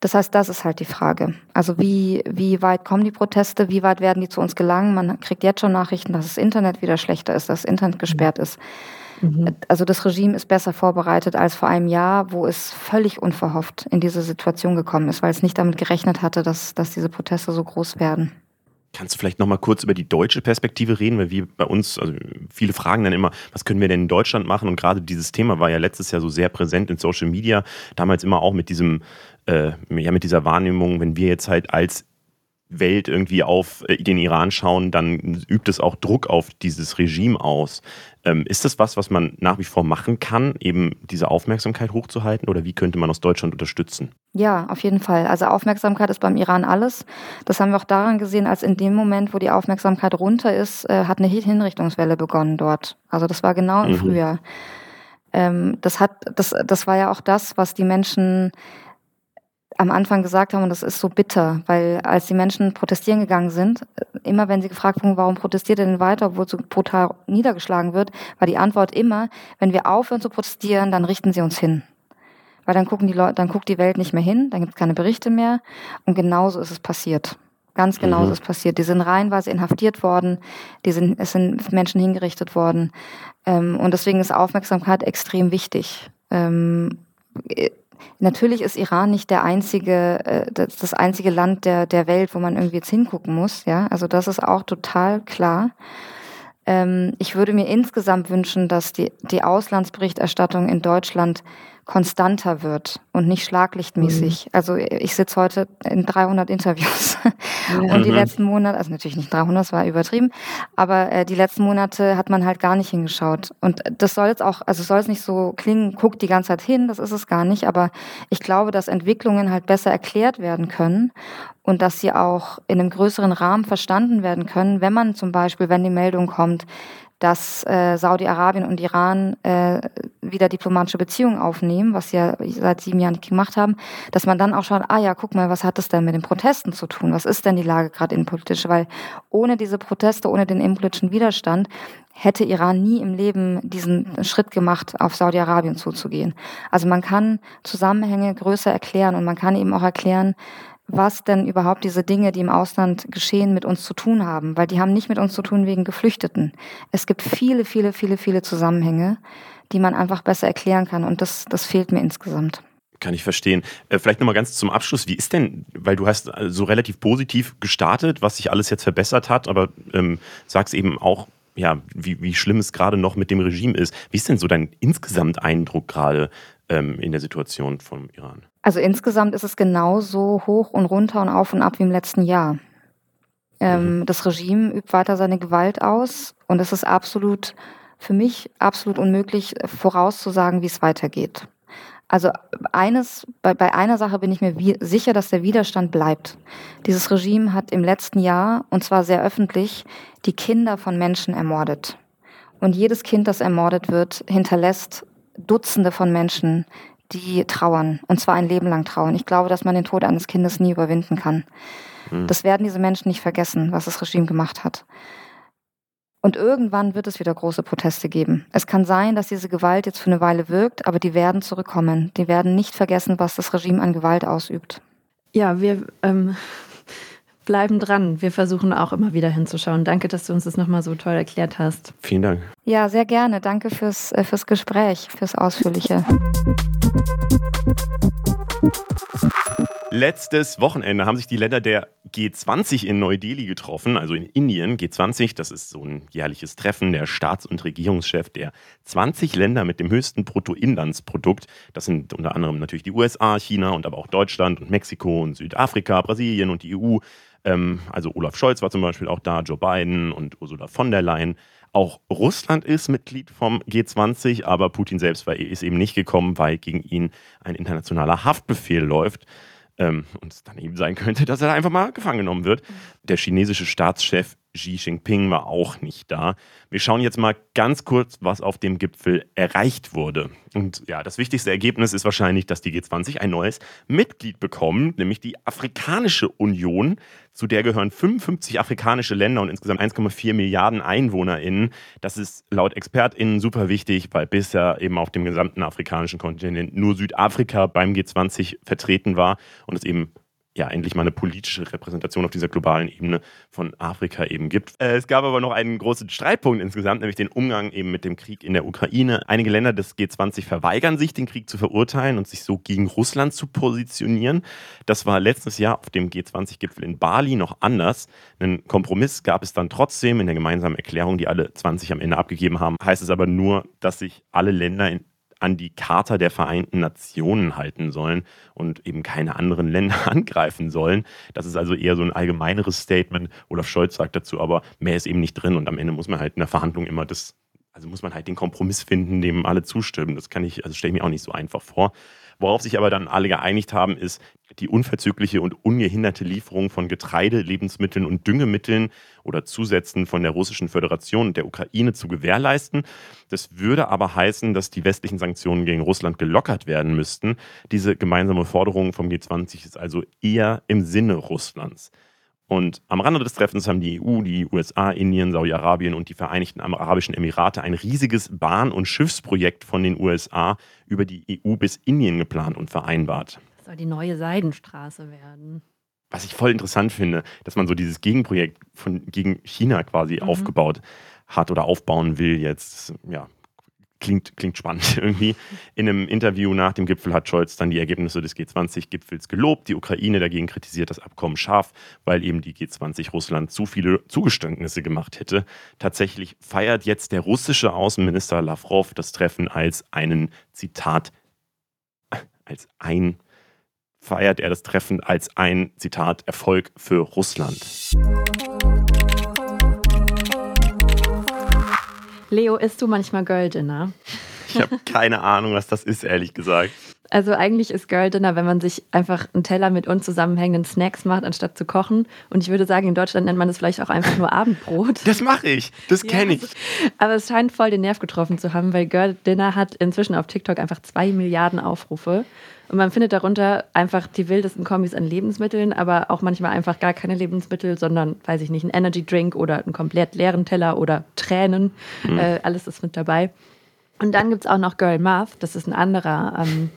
Das heißt, das ist halt die Frage. Also wie, wie weit kommen die Proteste, wie weit werden die zu uns gelangen? Man kriegt jetzt schon Nachrichten, dass das Internet wieder schlechter ist, dass das Internet gesperrt ist. Mhm. Also das Regime ist besser vorbereitet als vor einem Jahr, wo es völlig unverhofft in diese Situation gekommen ist, weil es nicht damit gerechnet hatte, dass, dass diese Proteste so groß werden. Kannst du vielleicht noch mal kurz über die deutsche Perspektive reden, weil wir bei uns, also viele fragen dann immer, was können wir denn in Deutschland machen? Und gerade dieses Thema war ja letztes Jahr so sehr präsent in Social Media, damals immer auch mit diesem, äh, ja, mit dieser Wahrnehmung, wenn wir jetzt halt als Welt irgendwie auf äh, den Iran schauen, dann übt es auch Druck auf dieses Regime aus. Ähm, ist das was, was man nach wie vor machen kann, eben diese Aufmerksamkeit hochzuhalten oder wie könnte man aus Deutschland unterstützen? Ja, auf jeden Fall. Also Aufmerksamkeit ist beim Iran alles. Das haben wir auch daran gesehen, als in dem Moment, wo die Aufmerksamkeit runter ist, äh, hat eine Hinrichtungswelle begonnen dort. Also das war genau im mhm. Frühjahr. Ähm, das hat, das, das war ja auch das, was die Menschen am Anfang gesagt haben, und das ist so bitter, weil als die Menschen protestieren gegangen sind, immer wenn sie gefragt wurden, warum protestiert ihr denn weiter, obwohl so brutal niedergeschlagen wird, war die Antwort immer, wenn wir aufhören zu protestieren, dann richten sie uns hin. Weil dann gucken die Leute, dann guckt die Welt nicht mehr hin, dann gibt es keine Berichte mehr. Und genauso ist es passiert. Ganz genauso mhm. ist es passiert. Die sind reihenweise inhaftiert worden, die sind, es sind Menschen hingerichtet worden. Ähm, und deswegen ist Aufmerksamkeit extrem wichtig. Natürlich ist Iran nicht der einzige, äh, das einzige Land der, der Welt, wo man irgendwie jetzt hingucken muss. Ja, also das ist auch total klar. Ähm, ich würde mir insgesamt wünschen, dass die, die Auslandsberichterstattung in Deutschland konstanter wird und nicht schlaglichtmäßig. Mhm. Also ich sitze heute in 300 Interviews ja. *laughs* und die mhm. letzten Monate, also natürlich nicht 300, das war übertrieben, aber äh, die letzten Monate hat man halt gar nicht hingeschaut. Und das soll jetzt auch, also soll es nicht so klingen, guckt die ganze Zeit hin, das ist es gar nicht, aber ich glaube, dass Entwicklungen halt besser erklärt werden können und dass sie auch in einem größeren Rahmen verstanden werden können, wenn man zum Beispiel, wenn die Meldung kommt, dass äh, Saudi-Arabien und Iran äh, wieder diplomatische Beziehungen aufnehmen, was sie ja seit sieben Jahren nicht gemacht haben, dass man dann auch schaut, ah ja, guck mal, was hat das denn mit den Protesten zu tun? Was ist denn die Lage gerade innenpolitisch? Weil ohne diese Proteste, ohne den innenpolitischen Widerstand hätte Iran nie im Leben diesen Schritt gemacht, auf Saudi-Arabien zuzugehen. Also man kann Zusammenhänge größer erklären und man kann eben auch erklären, was denn überhaupt diese Dinge, die im Ausland geschehen, mit uns zu tun haben, weil die haben nicht mit uns zu tun wegen Geflüchteten. Es gibt viele, viele, viele, viele Zusammenhänge, die man einfach besser erklären kann und das, das fehlt mir insgesamt. kann ich verstehen. Äh, vielleicht nochmal ganz zum Abschluss. Wie ist denn, weil du hast äh, so relativ positiv gestartet, was sich alles jetzt verbessert hat, aber ähm, sagst eben auch, ja, wie, wie schlimm es gerade noch mit dem Regime ist. Wie ist denn so dein insgesamt Eindruck gerade ähm, in der Situation vom Iran? Also insgesamt ist es genauso hoch und runter und auf und ab wie im letzten Jahr. Ähm, mhm. Das Regime übt weiter seine Gewalt aus und es ist absolut, für mich absolut unmöglich vorauszusagen, wie es weitergeht. Also eines, bei, bei einer Sache bin ich mir wie, sicher, dass der Widerstand bleibt. Dieses Regime hat im letzten Jahr, und zwar sehr öffentlich, die Kinder von Menschen ermordet. Und jedes Kind, das ermordet wird, hinterlässt Dutzende von Menschen, die trauern. Und zwar ein Leben lang trauern. Ich glaube, dass man den Tod eines Kindes nie überwinden kann. Mhm. Das werden diese Menschen nicht vergessen, was das Regime gemacht hat. Und irgendwann wird es wieder große Proteste geben. Es kann sein, dass diese Gewalt jetzt für eine Weile wirkt, aber die werden zurückkommen. Die werden nicht vergessen, was das Regime an Gewalt ausübt. Ja, wir ähm, *laughs* bleiben dran. Wir versuchen auch immer wieder hinzuschauen. Danke, dass du uns das nochmal so toll erklärt hast. Vielen Dank. Ja, sehr gerne. Danke fürs, äh, fürs Gespräch, fürs Ausführliche. Letztes Wochenende haben sich die Länder der G20 in Neu-Delhi getroffen, also in Indien. G20, das ist so ein jährliches Treffen der Staats- und Regierungschef der 20 Länder mit dem höchsten Bruttoinlandsprodukt. Das sind unter anderem natürlich die USA, China und aber auch Deutschland und Mexiko und Südafrika, Brasilien und die EU. Ähm, also Olaf Scholz war zum Beispiel auch da, Joe Biden und Ursula von der Leyen. Auch Russland ist Mitglied vom G20, aber Putin selbst war, ist eben nicht gekommen, weil gegen ihn ein internationaler Haftbefehl läuft. Ähm, und es dann eben sein *laughs* könnte, dass er einfach mal gefangen genommen wird. Der chinesische Staatschef Xi Jinping war auch nicht da. Wir schauen jetzt mal ganz kurz, was auf dem Gipfel erreicht wurde. Und ja, das wichtigste Ergebnis ist wahrscheinlich, dass die G20 ein neues Mitglied bekommen, nämlich die Afrikanische Union. Zu der gehören 55 afrikanische Länder und insgesamt 1,4 Milliarden EinwohnerInnen. Das ist laut ExpertInnen super wichtig, weil bisher eben auf dem gesamten afrikanischen Kontinent nur Südafrika beim G20 vertreten war und es eben ja endlich mal eine politische Repräsentation auf dieser globalen Ebene von Afrika eben gibt. Äh, es gab aber noch einen großen Streitpunkt insgesamt, nämlich den Umgang eben mit dem Krieg in der Ukraine. Einige Länder des G20 verweigern sich, den Krieg zu verurteilen und sich so gegen Russland zu positionieren. Das war letztes Jahr auf dem G20-Gipfel in Bali noch anders. Einen Kompromiss gab es dann trotzdem in der gemeinsamen Erklärung, die alle 20 am Ende abgegeben haben. Heißt es aber nur, dass sich alle Länder in an die Charta der Vereinten Nationen halten sollen und eben keine anderen *laughs* Länder angreifen sollen. Das ist also eher so ein allgemeineres Statement. Olaf Scholz sagt dazu aber, mehr ist eben nicht drin und am Ende muss man halt in der Verhandlung immer das, also muss man halt den Kompromiss finden, dem alle zustimmen. Das kann ich, also stelle ich mir auch nicht so einfach vor. Worauf sich aber dann alle geeinigt haben, ist die unverzügliche und ungehinderte Lieferung von Getreide, Lebensmitteln und Düngemitteln oder Zusätzen von der Russischen Föderation und der Ukraine zu gewährleisten. Das würde aber heißen, dass die westlichen Sanktionen gegen Russland gelockert werden müssten. Diese gemeinsame Forderung vom G20 ist also eher im Sinne Russlands. Und am Rande des Treffens haben die EU, die USA, Indien, Saudi-Arabien und die Vereinigten Arabischen Emirate ein riesiges Bahn- und Schiffsprojekt von den USA über die EU bis Indien geplant und vereinbart. Das soll die neue Seidenstraße werden. Was ich voll interessant finde, dass man so dieses Gegenprojekt von, gegen China quasi mhm. aufgebaut hat oder aufbauen will jetzt. Ja, klingt, klingt spannend *laughs* irgendwie. In einem Interview nach dem Gipfel hat Scholz dann die Ergebnisse des G20-Gipfels gelobt. Die Ukraine dagegen kritisiert das Abkommen scharf, weil eben die G20 Russland zu viele Zugeständnisse gemacht hätte. Tatsächlich feiert jetzt der russische Außenminister Lavrov das Treffen als einen, Zitat, *laughs* als ein, feiert er das Treffen als ein, Zitat, Erfolg für Russland. Leo, isst du manchmal Girl Dinner? Ich habe keine Ahnung, was das ist, ehrlich gesagt. Also eigentlich ist Girl Dinner, wenn man sich einfach einen Teller mit unzusammenhängenden Snacks macht, anstatt zu kochen. Und ich würde sagen, in Deutschland nennt man das vielleicht auch einfach nur Abendbrot. *laughs* Das mache ich, das kenne ich. aber es scheint voll den Nerv getroffen zu haben, weil Girl Dinner hat inzwischen auf TikTok einfach zwei Milliarden Aufrufe. Und man findet darunter einfach die wildesten Kombis an Lebensmitteln, aber auch manchmal einfach gar keine Lebensmittel, sondern, weiß ich nicht, ein Energy Drink oder einen komplett leeren Teller oder Tränen. Mhm. Äh, alles ist mit dabei. Und dann gibt es auch noch Girl Math, das ist ein anderer ähm,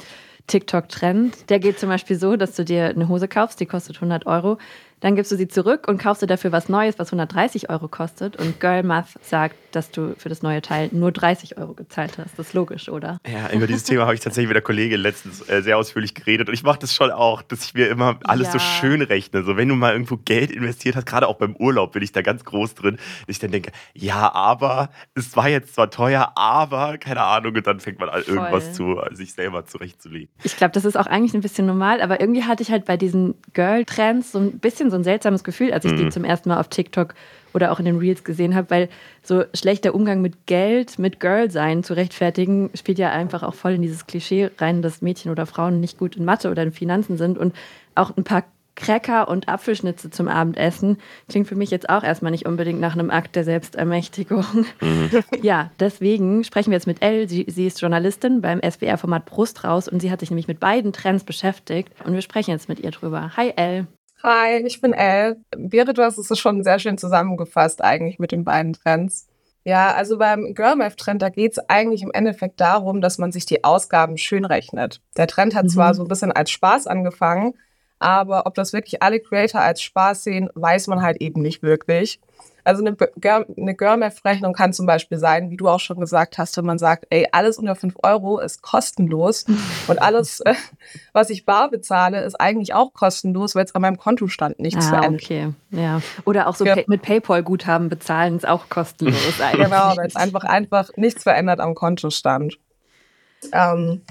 TikTok-Trend. Der geht zum Beispiel so, dass du dir eine Hose kaufst, die kostet 100 Euro. Dann gibst du sie zurück und kaufst dir dafür was Neues, was 130 Euro kostet. Und Girl Math sagt, dass du für das neue Teil nur 30 Euro gezahlt hast. Das ist logisch, oder? Ja, über dieses Thema habe ich tatsächlich mit der Kollegin letztens äh, sehr ausführlich geredet. Und ich mache das schon auch, dass ich mir immer alles ja. so schön rechne. So, wenn du mal irgendwo Geld investiert hast, gerade auch beim Urlaub bin ich da ganz groß drin, dass ich dann denke, ja, aber es war jetzt zwar teuer, aber keine Ahnung. Und dann fängt man an, irgendwas zu sich selber zurechtzulegen. Ich glaube, das ist auch eigentlich ein bisschen normal, aber irgendwie hatte ich halt bei diesen Girl-Trends so ein bisschen so ein seltsames Gefühl, als ich mhm. die zum ersten Mal auf TikTok oder auch in den Reels gesehen habe, weil so schlechter Umgang mit Geld, mit Girl-Sein zu rechtfertigen, spielt ja einfach auch voll in dieses Klischee rein, dass Mädchen oder Frauen nicht gut in Mathe oder in Finanzen sind und auch ein paar Cracker und Apfelschnitze zum Abendessen klingt für mich jetzt auch erstmal nicht unbedingt nach einem Akt der Selbstermächtigung. Mhm. Ja, deswegen sprechen wir jetzt mit Elle. Sie, sie ist Journalistin beim SWR-Format Brust raus und sie hat sich nämlich mit beiden Trends beschäftigt und wir sprechen jetzt mit ihr drüber. Hi Elle. Hi, ich bin Elle. Berit, du hast es schon sehr schön zusammengefasst eigentlich mit den beiden Trends. Ja, also beim Girl-Math-Trend, da geht es eigentlich im Endeffekt darum, dass man sich die Ausgaben schön rechnet. Der Trend hat mhm. zwar so ein bisschen als Spaß angefangen, aber ob das wirklich alle Creator als Spaß sehen, weiß man halt eben nicht wirklich. Also eine, eine Girl-Math-Rechnung kann zum Beispiel sein, wie du auch schon gesagt hast, wenn man sagt, ey, alles unter 5 Euro ist kostenlos *laughs* und alles, äh, was ich bar bezahle, ist eigentlich auch kostenlos, weil es an meinem Kontostand nichts ah, verändert. okay, ja. Oder auch so ja. mit Paypal-Guthaben bezahlen ist auch kostenlos *laughs* eigentlich. genau, weil es einfach, einfach nichts verändert am Kontostand. Ähm,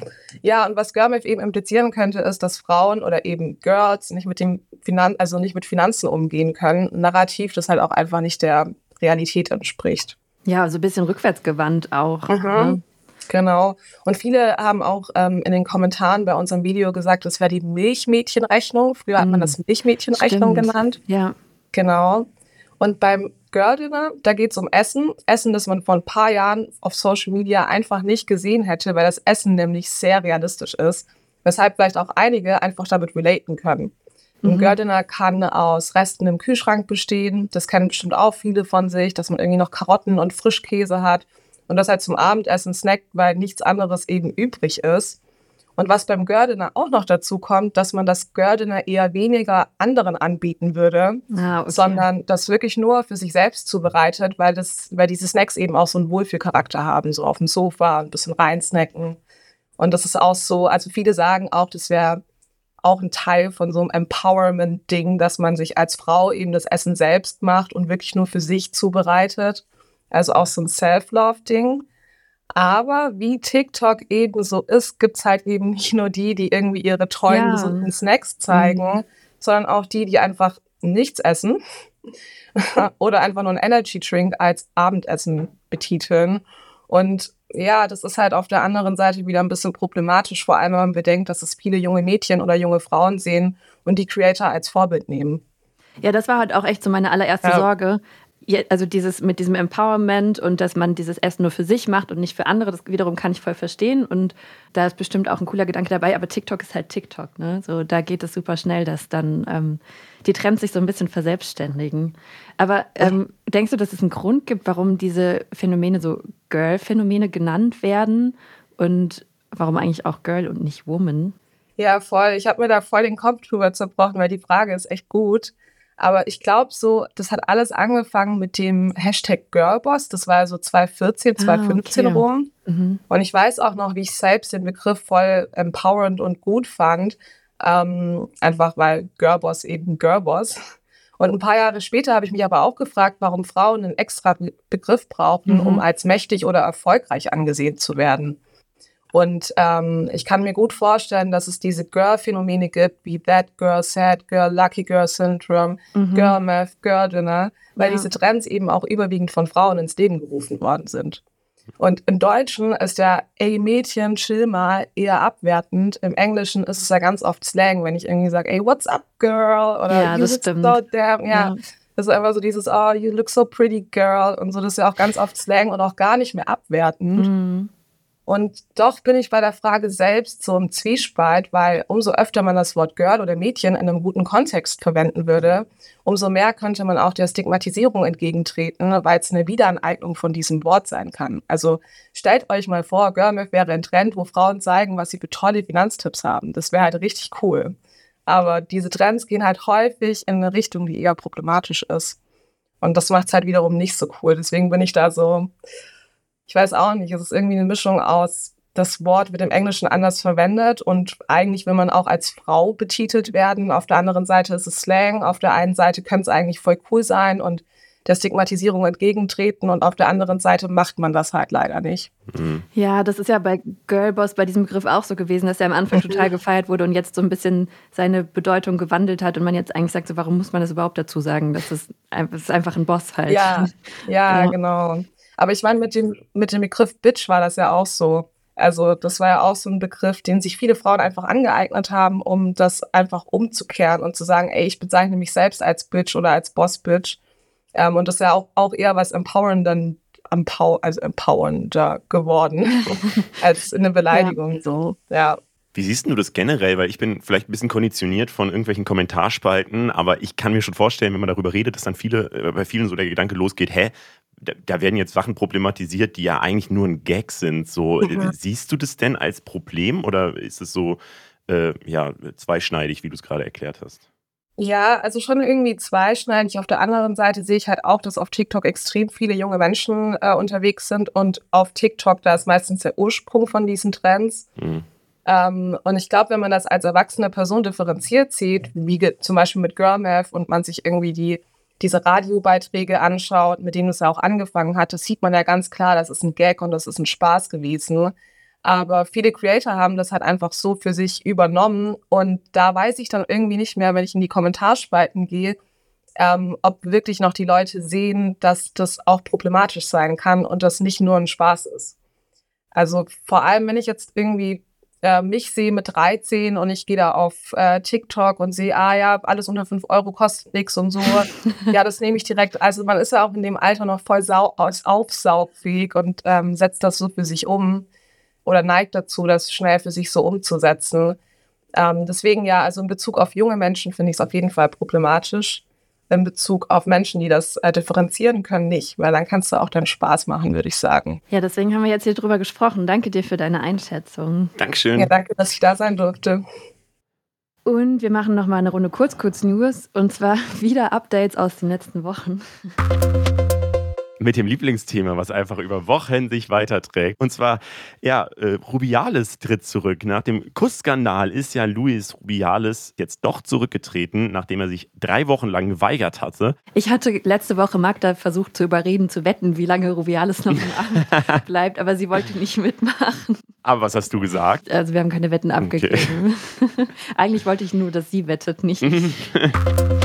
ja, und was Girlmath eben implizieren könnte, ist, dass Frauen oder eben Girls nicht mit dem Finan also nicht mit Finanzen umgehen können. Narrativ, das halt auch einfach nicht der Realität entspricht. Ja, so ein bisschen rückwärtsgewandt auch. Mhm. Ne? Genau. Und viele haben auch ähm, in den Kommentaren bei unserem Video gesagt, das wäre die Milchmädchenrechnung. Früher hat man mhm. das Milchmädchenrechnung genannt. Ja. Genau. Und beim Girl Dinner, da geht es um Essen. Essen, das man vor ein paar Jahren auf Social Media einfach nicht gesehen hätte, weil das Essen nämlich sehr realistisch ist. Weshalb vielleicht auch einige einfach damit relaten können. Ein mhm. Girl Dinner kann aus Resten im Kühlschrank bestehen. Das kennen bestimmt auch viele von sich, dass man irgendwie noch Karotten und Frischkäse hat und das halt zum Abendessen snackt, weil nichts anderes eben übrig ist. Und was beim Gördiner auch noch dazu kommt, dass man das Gördiner eher weniger anderen anbieten würde, ah, okay. sondern das wirklich nur für sich selbst zubereitet, weil, das, weil diese Snacks eben auch so einen Wohlfühlcharakter haben, so auf dem Sofa ein bisschen reinsnacken. Und das ist auch so, also viele sagen auch, das wäre auch ein Teil von so einem Empowerment-Ding, dass man sich als Frau eben das Essen selbst macht und wirklich nur für sich zubereitet. Also auch so ein Self-Love-Ding. Aber wie TikTok eben so ist, gibt es halt eben nicht nur die, die irgendwie ihre tollen, ja. gesunden Snacks zeigen, mhm. sondern auch die, die einfach nichts essen *laughs* oder einfach nur ein Energy Drink als Abendessen betiteln. Und ja, das ist halt auf der anderen Seite wieder ein bisschen problematisch, vor allem wenn man bedenkt, dass es viele junge Mädchen oder junge Frauen sehen und die Creator als Vorbild nehmen. Ja, das war halt auch echt so meine allererste ja. Sorge, also dieses mit diesem Empowerment und dass man dieses Essen nur für sich macht und nicht für andere, das wiederum kann ich voll verstehen und da ist bestimmt auch ein cooler Gedanke dabei, aber TikTok ist halt TikTok, ne? So da geht es super schnell, dass dann ähm, die Trends sich so ein bisschen verselbstständigen. Aber ähm, denkst du, dass es einen Grund gibt, warum diese Phänomene so Girl-Phänomene genannt werden und warum eigentlich auch Girl und nicht Woman? Ja, voll. Ich habe mir da voll den Kopf drüber zerbrochen, weil die Frage ist echt gut. Aber ich glaube so, das hat alles angefangen mit dem Hashtag Girlboss. Das war so 2014, 2015 ah, okay. rum. Mhm. Und ich weiß auch noch, wie ich selbst den Begriff voll empowernd und gut fand. Ähm, einfach weil Girlboss eben Girlboss. Und ein paar Jahre später habe ich mich aber auch gefragt, warum Frauen einen extra Begriff brauchen, mhm. um als mächtig oder erfolgreich angesehen zu werden. Und ähm, ich kann mir gut vorstellen, dass es diese Girl-Phänomene gibt, wie That Girl, Sad Girl, Lucky Girl Syndrome, mhm. Girl Math, Girl Dinner, weil ja. diese Trends eben auch überwiegend von Frauen ins Leben gerufen worden sind. Und im Deutschen ist ja, ey Mädchen, chill mal, eher abwertend. Im Englischen ist es ja ganz oft Slang, wenn ich irgendwie sage, ey, what's up, girl? Oder ja, das stimmt. So damn, ja. ja. Das ist einfach so dieses, oh, you look so pretty, girl. Und so, das ist ja auch ganz oft Slang und auch gar nicht mehr abwertend. Mhm. Und doch bin ich bei der Frage selbst so im Zwiespalt, weil umso öfter man das Wort Girl oder Mädchen in einem guten Kontext verwenden würde, umso mehr könnte man auch der Stigmatisierung entgegentreten, weil es eine Wiederaneignung von diesem Wort sein kann. Also stellt euch mal vor, Girlmath wäre ein Trend, wo Frauen zeigen, was sie für tolle Finanztipps haben. Das wäre halt richtig cool. Aber diese Trends gehen halt häufig in eine Richtung, die eher problematisch ist. Und das macht es halt wiederum nicht so cool. Deswegen bin ich da so, ich weiß auch nicht, es ist irgendwie eine Mischung aus, das Wort wird im Englischen anders verwendet und eigentlich will man auch als Frau betitelt werden. Auf der anderen Seite ist es Slang, auf der einen Seite könnte es eigentlich voll cool sein und der Stigmatisierung entgegentreten und auf der anderen Seite macht man das halt leider nicht. Mhm. Ja, das ist ja bei Girlboss bei diesem Begriff auch so gewesen, dass er am Anfang *laughs* total gefeiert wurde und jetzt so ein bisschen seine Bedeutung gewandelt hat und man jetzt eigentlich sagt, so, warum muss man das überhaupt dazu sagen? Das ist, das ist einfach ein Boss halt. Ja, *laughs* ja, genau. genau. Aber ich meine, mit dem, mit dem Begriff Bitch war das ja auch so. Also das war ja auch so ein Begriff, den sich viele Frauen einfach angeeignet haben, um das einfach umzukehren und zu sagen, ey, ich bezeichne mich selbst als Bitch oder als Boss-Bitch. Ähm, und das ist ja auch, auch eher was Empowernder, empower, also empowernder geworden *laughs* als eine Beleidigung. Ja, so. Ja. Wie siehst du das generell? Weil ich bin vielleicht ein bisschen konditioniert von irgendwelchen Kommentarspalten, aber ich kann mir schon vorstellen, wenn man darüber redet, dass dann viele, äh, bei vielen so der Gedanke losgeht, hä, da, werden jetzt Sachen problematisiert, die ja eigentlich nur ein Gag sind. So, *laughs* mhm. siehst du das denn als Problem oder ist es so äh, ja, zweischneidig, wie du es gerade erklärt hast? Ja, also schon irgendwie zweischneidig. Auf der anderen Seite sehe ich halt auch, dass auf TikTok extrem viele junge Menschen äh, unterwegs sind und auf TikTok, da ist meistens der Ursprung von diesen Trends. Mhm. Ähm, und ich glaube, wenn man das als erwachsene Person differenziert sieht, wie zum Beispiel mit Girl Math und man sich irgendwie die, diese Radiobeiträge anschaut, mit denen es ja auch angefangen hat, das sieht man ja ganz klar, das ist ein Gag und das ist ein Spaß gewesen. Aber viele Creator haben das halt einfach so für sich übernommen. Und da weiß ich dann irgendwie nicht mehr, wenn ich in die Kommentarspalten gehe, ähm, ob wirklich noch die Leute sehen, dass das auch problematisch sein kann und das nicht nur ein Spaß ist. Also vor allem, wenn ich jetzt irgendwie äh, mich sehe mit 13 und ich gehe da auf äh, TikTok und sehe, ah ja, alles unter 5 Euro kostet nichts und so. *laughs* ja, das nehme ich direkt. Also man ist ja auch in dem Alter noch voll sau aufsaugfähig und ähm, setzt das so für sich um oder neigt dazu, das schnell für sich so umzusetzen. Ähm, deswegen ja, also in Bezug auf junge Menschen finde ich es auf jeden Fall problematisch. In Bezug auf Menschen, die das äh, differenzieren können, nicht, weil dann kannst du auch deinen Spaß machen, würde ich sagen. Ja, deswegen haben wir jetzt hier drüber gesprochen. Danke dir für deine Einschätzung. Dankeschön. Ja, danke, dass ich da sein durfte. Und wir machen noch mal eine Runde Kurz-Kurz-News und zwar *laughs* wieder Updates aus den letzten Wochen mit dem Lieblingsthema, was einfach über Wochen sich weiterträgt. Und zwar, ja, äh, Rubiales tritt zurück. Nach dem Kussskandal ist ja Luis Rubiales jetzt doch zurückgetreten, nachdem er sich drei Wochen lang geweigert hatte. Ich hatte letzte Woche Magda versucht zu überreden, zu wetten, wie lange Rubiales noch im Amt *laughs* bleibt, aber sie wollte nicht mitmachen. Aber was hast du gesagt? Also wir haben keine Wetten abgegeben. Okay. *laughs* Eigentlich wollte ich nur, dass sie wettet, nicht ich. *laughs*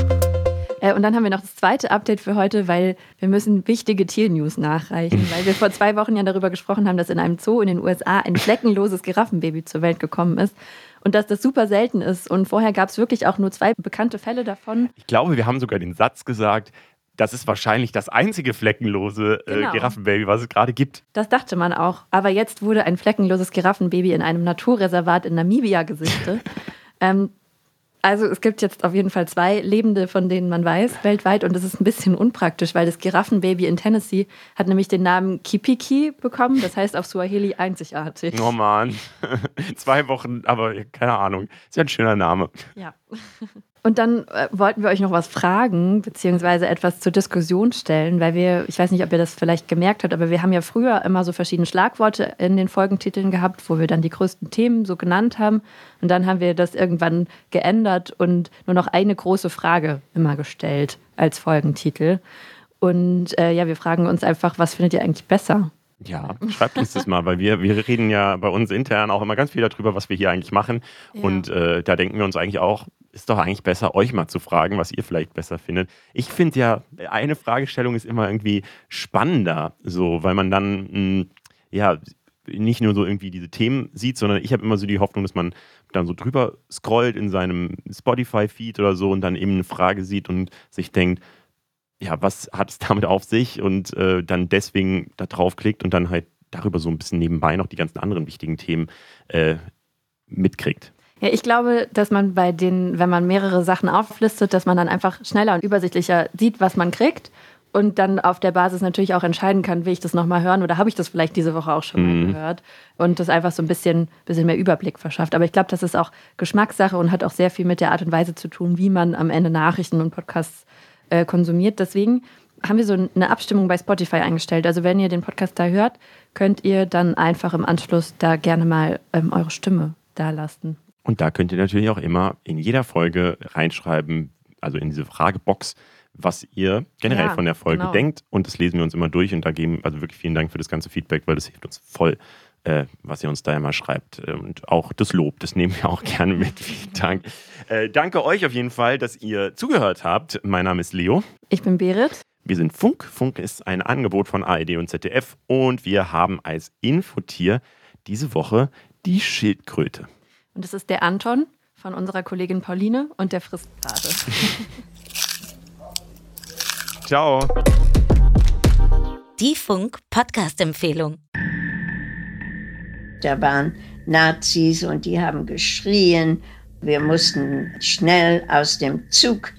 Äh, und dann haben wir noch das zweite Update für heute, weil wir müssen wichtige Tiernews nachreichen, weil wir vor zwei Wochen ja darüber gesprochen haben, dass in einem Zoo in den USA ein fleckenloses Giraffenbaby zur Welt gekommen ist und dass das super selten ist. Und vorher gab es wirklich auch nur zwei bekannte Fälle davon. Ich glaube, wir haben sogar den Satz gesagt, das ist wahrscheinlich das einzige fleckenlose äh, genau. Giraffenbaby, was es gerade gibt. Das dachte man auch. Aber jetzt wurde ein fleckenloses Giraffenbaby in einem Naturreservat in Namibia gesichtet. *laughs* ähm, also es gibt jetzt auf jeden Fall zwei Lebende, von denen man weiß, weltweit. Und das ist ein bisschen unpraktisch, weil das Giraffenbaby in Tennessee hat nämlich den Namen Kipiki bekommen. Das heißt auf Suaheli einzigartig. Oh Mann. *laughs* zwei Wochen, aber keine Ahnung. Ist ja ein schöner Name. Ja. *laughs* Und dann äh, wollten wir euch noch was fragen, beziehungsweise etwas zur Diskussion stellen, weil wir, ich weiß nicht, ob ihr das vielleicht gemerkt habt, aber wir haben ja früher immer so verschiedene Schlagworte in den Folgentiteln gehabt, wo wir dann die größten Themen so genannt haben. Und dann haben wir das irgendwann geändert und nur noch eine große Frage immer gestellt als Folgentitel. Und äh, ja, wir fragen uns einfach, was findet ihr eigentlich besser? Ja, schreibt uns das mal, weil wir, wir reden ja bei uns intern auch immer ganz viel darüber, was wir hier eigentlich machen. Ja. Und äh, da denken wir uns eigentlich auch, ist doch eigentlich besser, euch mal zu fragen, was ihr vielleicht besser findet. Ich finde ja, eine Fragestellung ist immer irgendwie spannender, so, weil man dann, mh, hm, ja, nicht nur so irgendwie diese Themen sieht, sondern ich habe immer so die Hoffnung, dass man dann so drüber scrollt in seinem Spotify-Feed oder so und dann eben eine Frage sieht und sich denkt, ja, was hat es *laughs* damit auf sich und äh, dann deswegen da drauf klickt und dann halt darüber so ein bisschen nebenbei noch die ganzen anderen wichtigen Themen äh, mitkriegt. Ja, ich glaube, dass man bei den, wenn man mehrere Sachen auflistet, dass man dann einfach schneller und übersichtlicher sieht, was man kriegt und dann auf der Basis natürlich auch entscheiden kann, will ich das nochmal hören oder habe ich das vielleicht diese Woche auch schon mal mhm. gehört und das einfach so ein bisschen, bisschen mehr Überblick verschafft. Aber ich glaube, das ist auch Geschmackssache und hat auch sehr viel mit der Art und Weise zu tun, wie man am Ende Nachrichten und Podcasts äh, konsumiert. Deswegen haben wir so eine Abstimmung bei Spotify eingestellt. Also wenn ihr den Podcast da hört, könnt ihr dann einfach im Anschluss da gerne mal ähm, eure Stimme da lassen. Und da könnt ihr natürlich auch immer in jeder Folge reinschreiben, also in diese Fragebox, was ihr generell ja, von der Folge genau. denkt. Und das lesen wir uns immer durch und da geben, also wirklich vielen Dank für das ganze Feedback, weil das hilft uns voll, äh, was ihr uns da immer schreibt. Und auch das Lob, das nehmen wir auch *laughs* gerne mit. Vielen Dank. Äh, danke euch auf jeden Fall, dass ihr zugehört habt. Mein Name ist Leo. Ich bin Berit. Wir sind Funk. Funk ist ein Angebot von ARD und ZDF und wir haben als Infotier diese Woche die Schildkröte. Und das ist der Anton von unserer Kollegin Pauline und der frisst gerade. *laughs* Ciao. Die Funk-Podcast-Empfehlung. Da waren Nazis und die haben geschrien. Wir mussten schnell aus dem Zug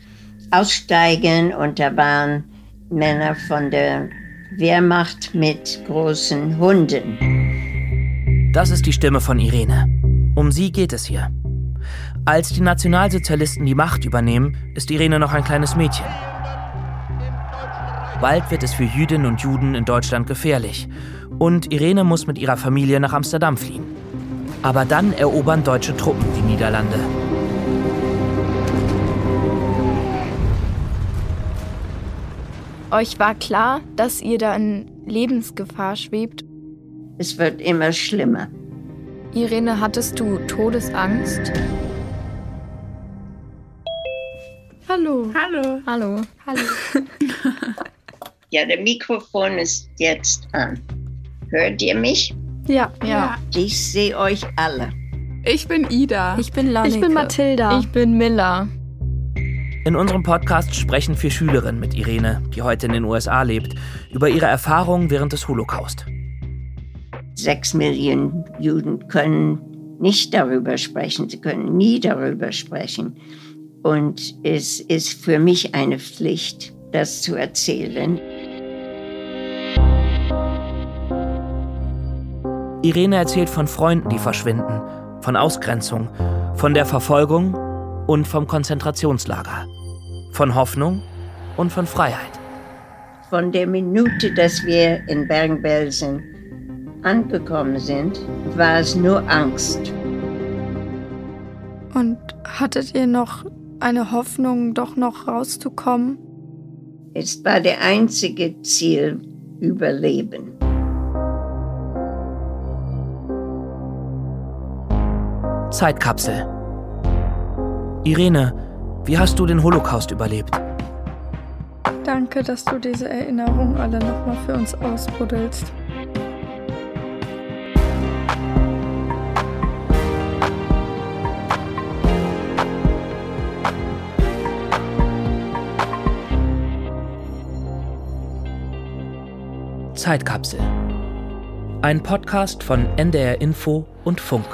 aussteigen und da waren Männer von der Wehrmacht mit großen Hunden. Das ist die Stimme von Irene. Um sie geht es hier. Als die Nationalsozialisten die Macht übernehmen, ist Irene noch ein kleines Mädchen. Bald wird es für Jüdinnen und Juden in Deutschland gefährlich. Und Irene muss mit ihrer Familie nach Amsterdam fliehen. Aber dann erobern deutsche Truppen die Niederlande. Euch war klar, dass ihr da in Lebensgefahr schwebt? Es wird immer schlimmer. Irene, hattest du Todesangst? Hallo. Hallo. Hallo. Hallo. *laughs* Ja, der Mikrofon ist jetzt an. Hört ihr mich? Ja. Ja. Ich sehe euch alle. Ich bin Ida. Ich bin Lanneke. Ich bin Mathilda. Ich bin Miller. In unserem Podcast sprechen vier Schülerinnen mit Irene, die heute in den USA lebt, über ihre Erfahrungen während des Holocaust. Sechs Millionen Juden können nicht darüber sprechen. Sie können nie darüber sprechen. Und es ist für mich eine Pflicht, das zu erzählen. Irene erzählt von Freunden, die verschwinden, von Ausgrenzung, von der Verfolgung und vom Konzentrationslager, von Hoffnung und von Freiheit. Von der Minute, dass wir in Bergen-Belsen angekommen sind, war es nur Angst. Und hattet ihr noch eine Hoffnung, doch noch rauszukommen? Es war der einzige Ziel, Überleben. Zeitkapsel. Irene, wie hast du den Holocaust überlebt? Danke, dass du diese Erinnerungen alle nochmal für uns ausbuddelst. Zeitkapsel. Ein Podcast von NDR Info und Funk.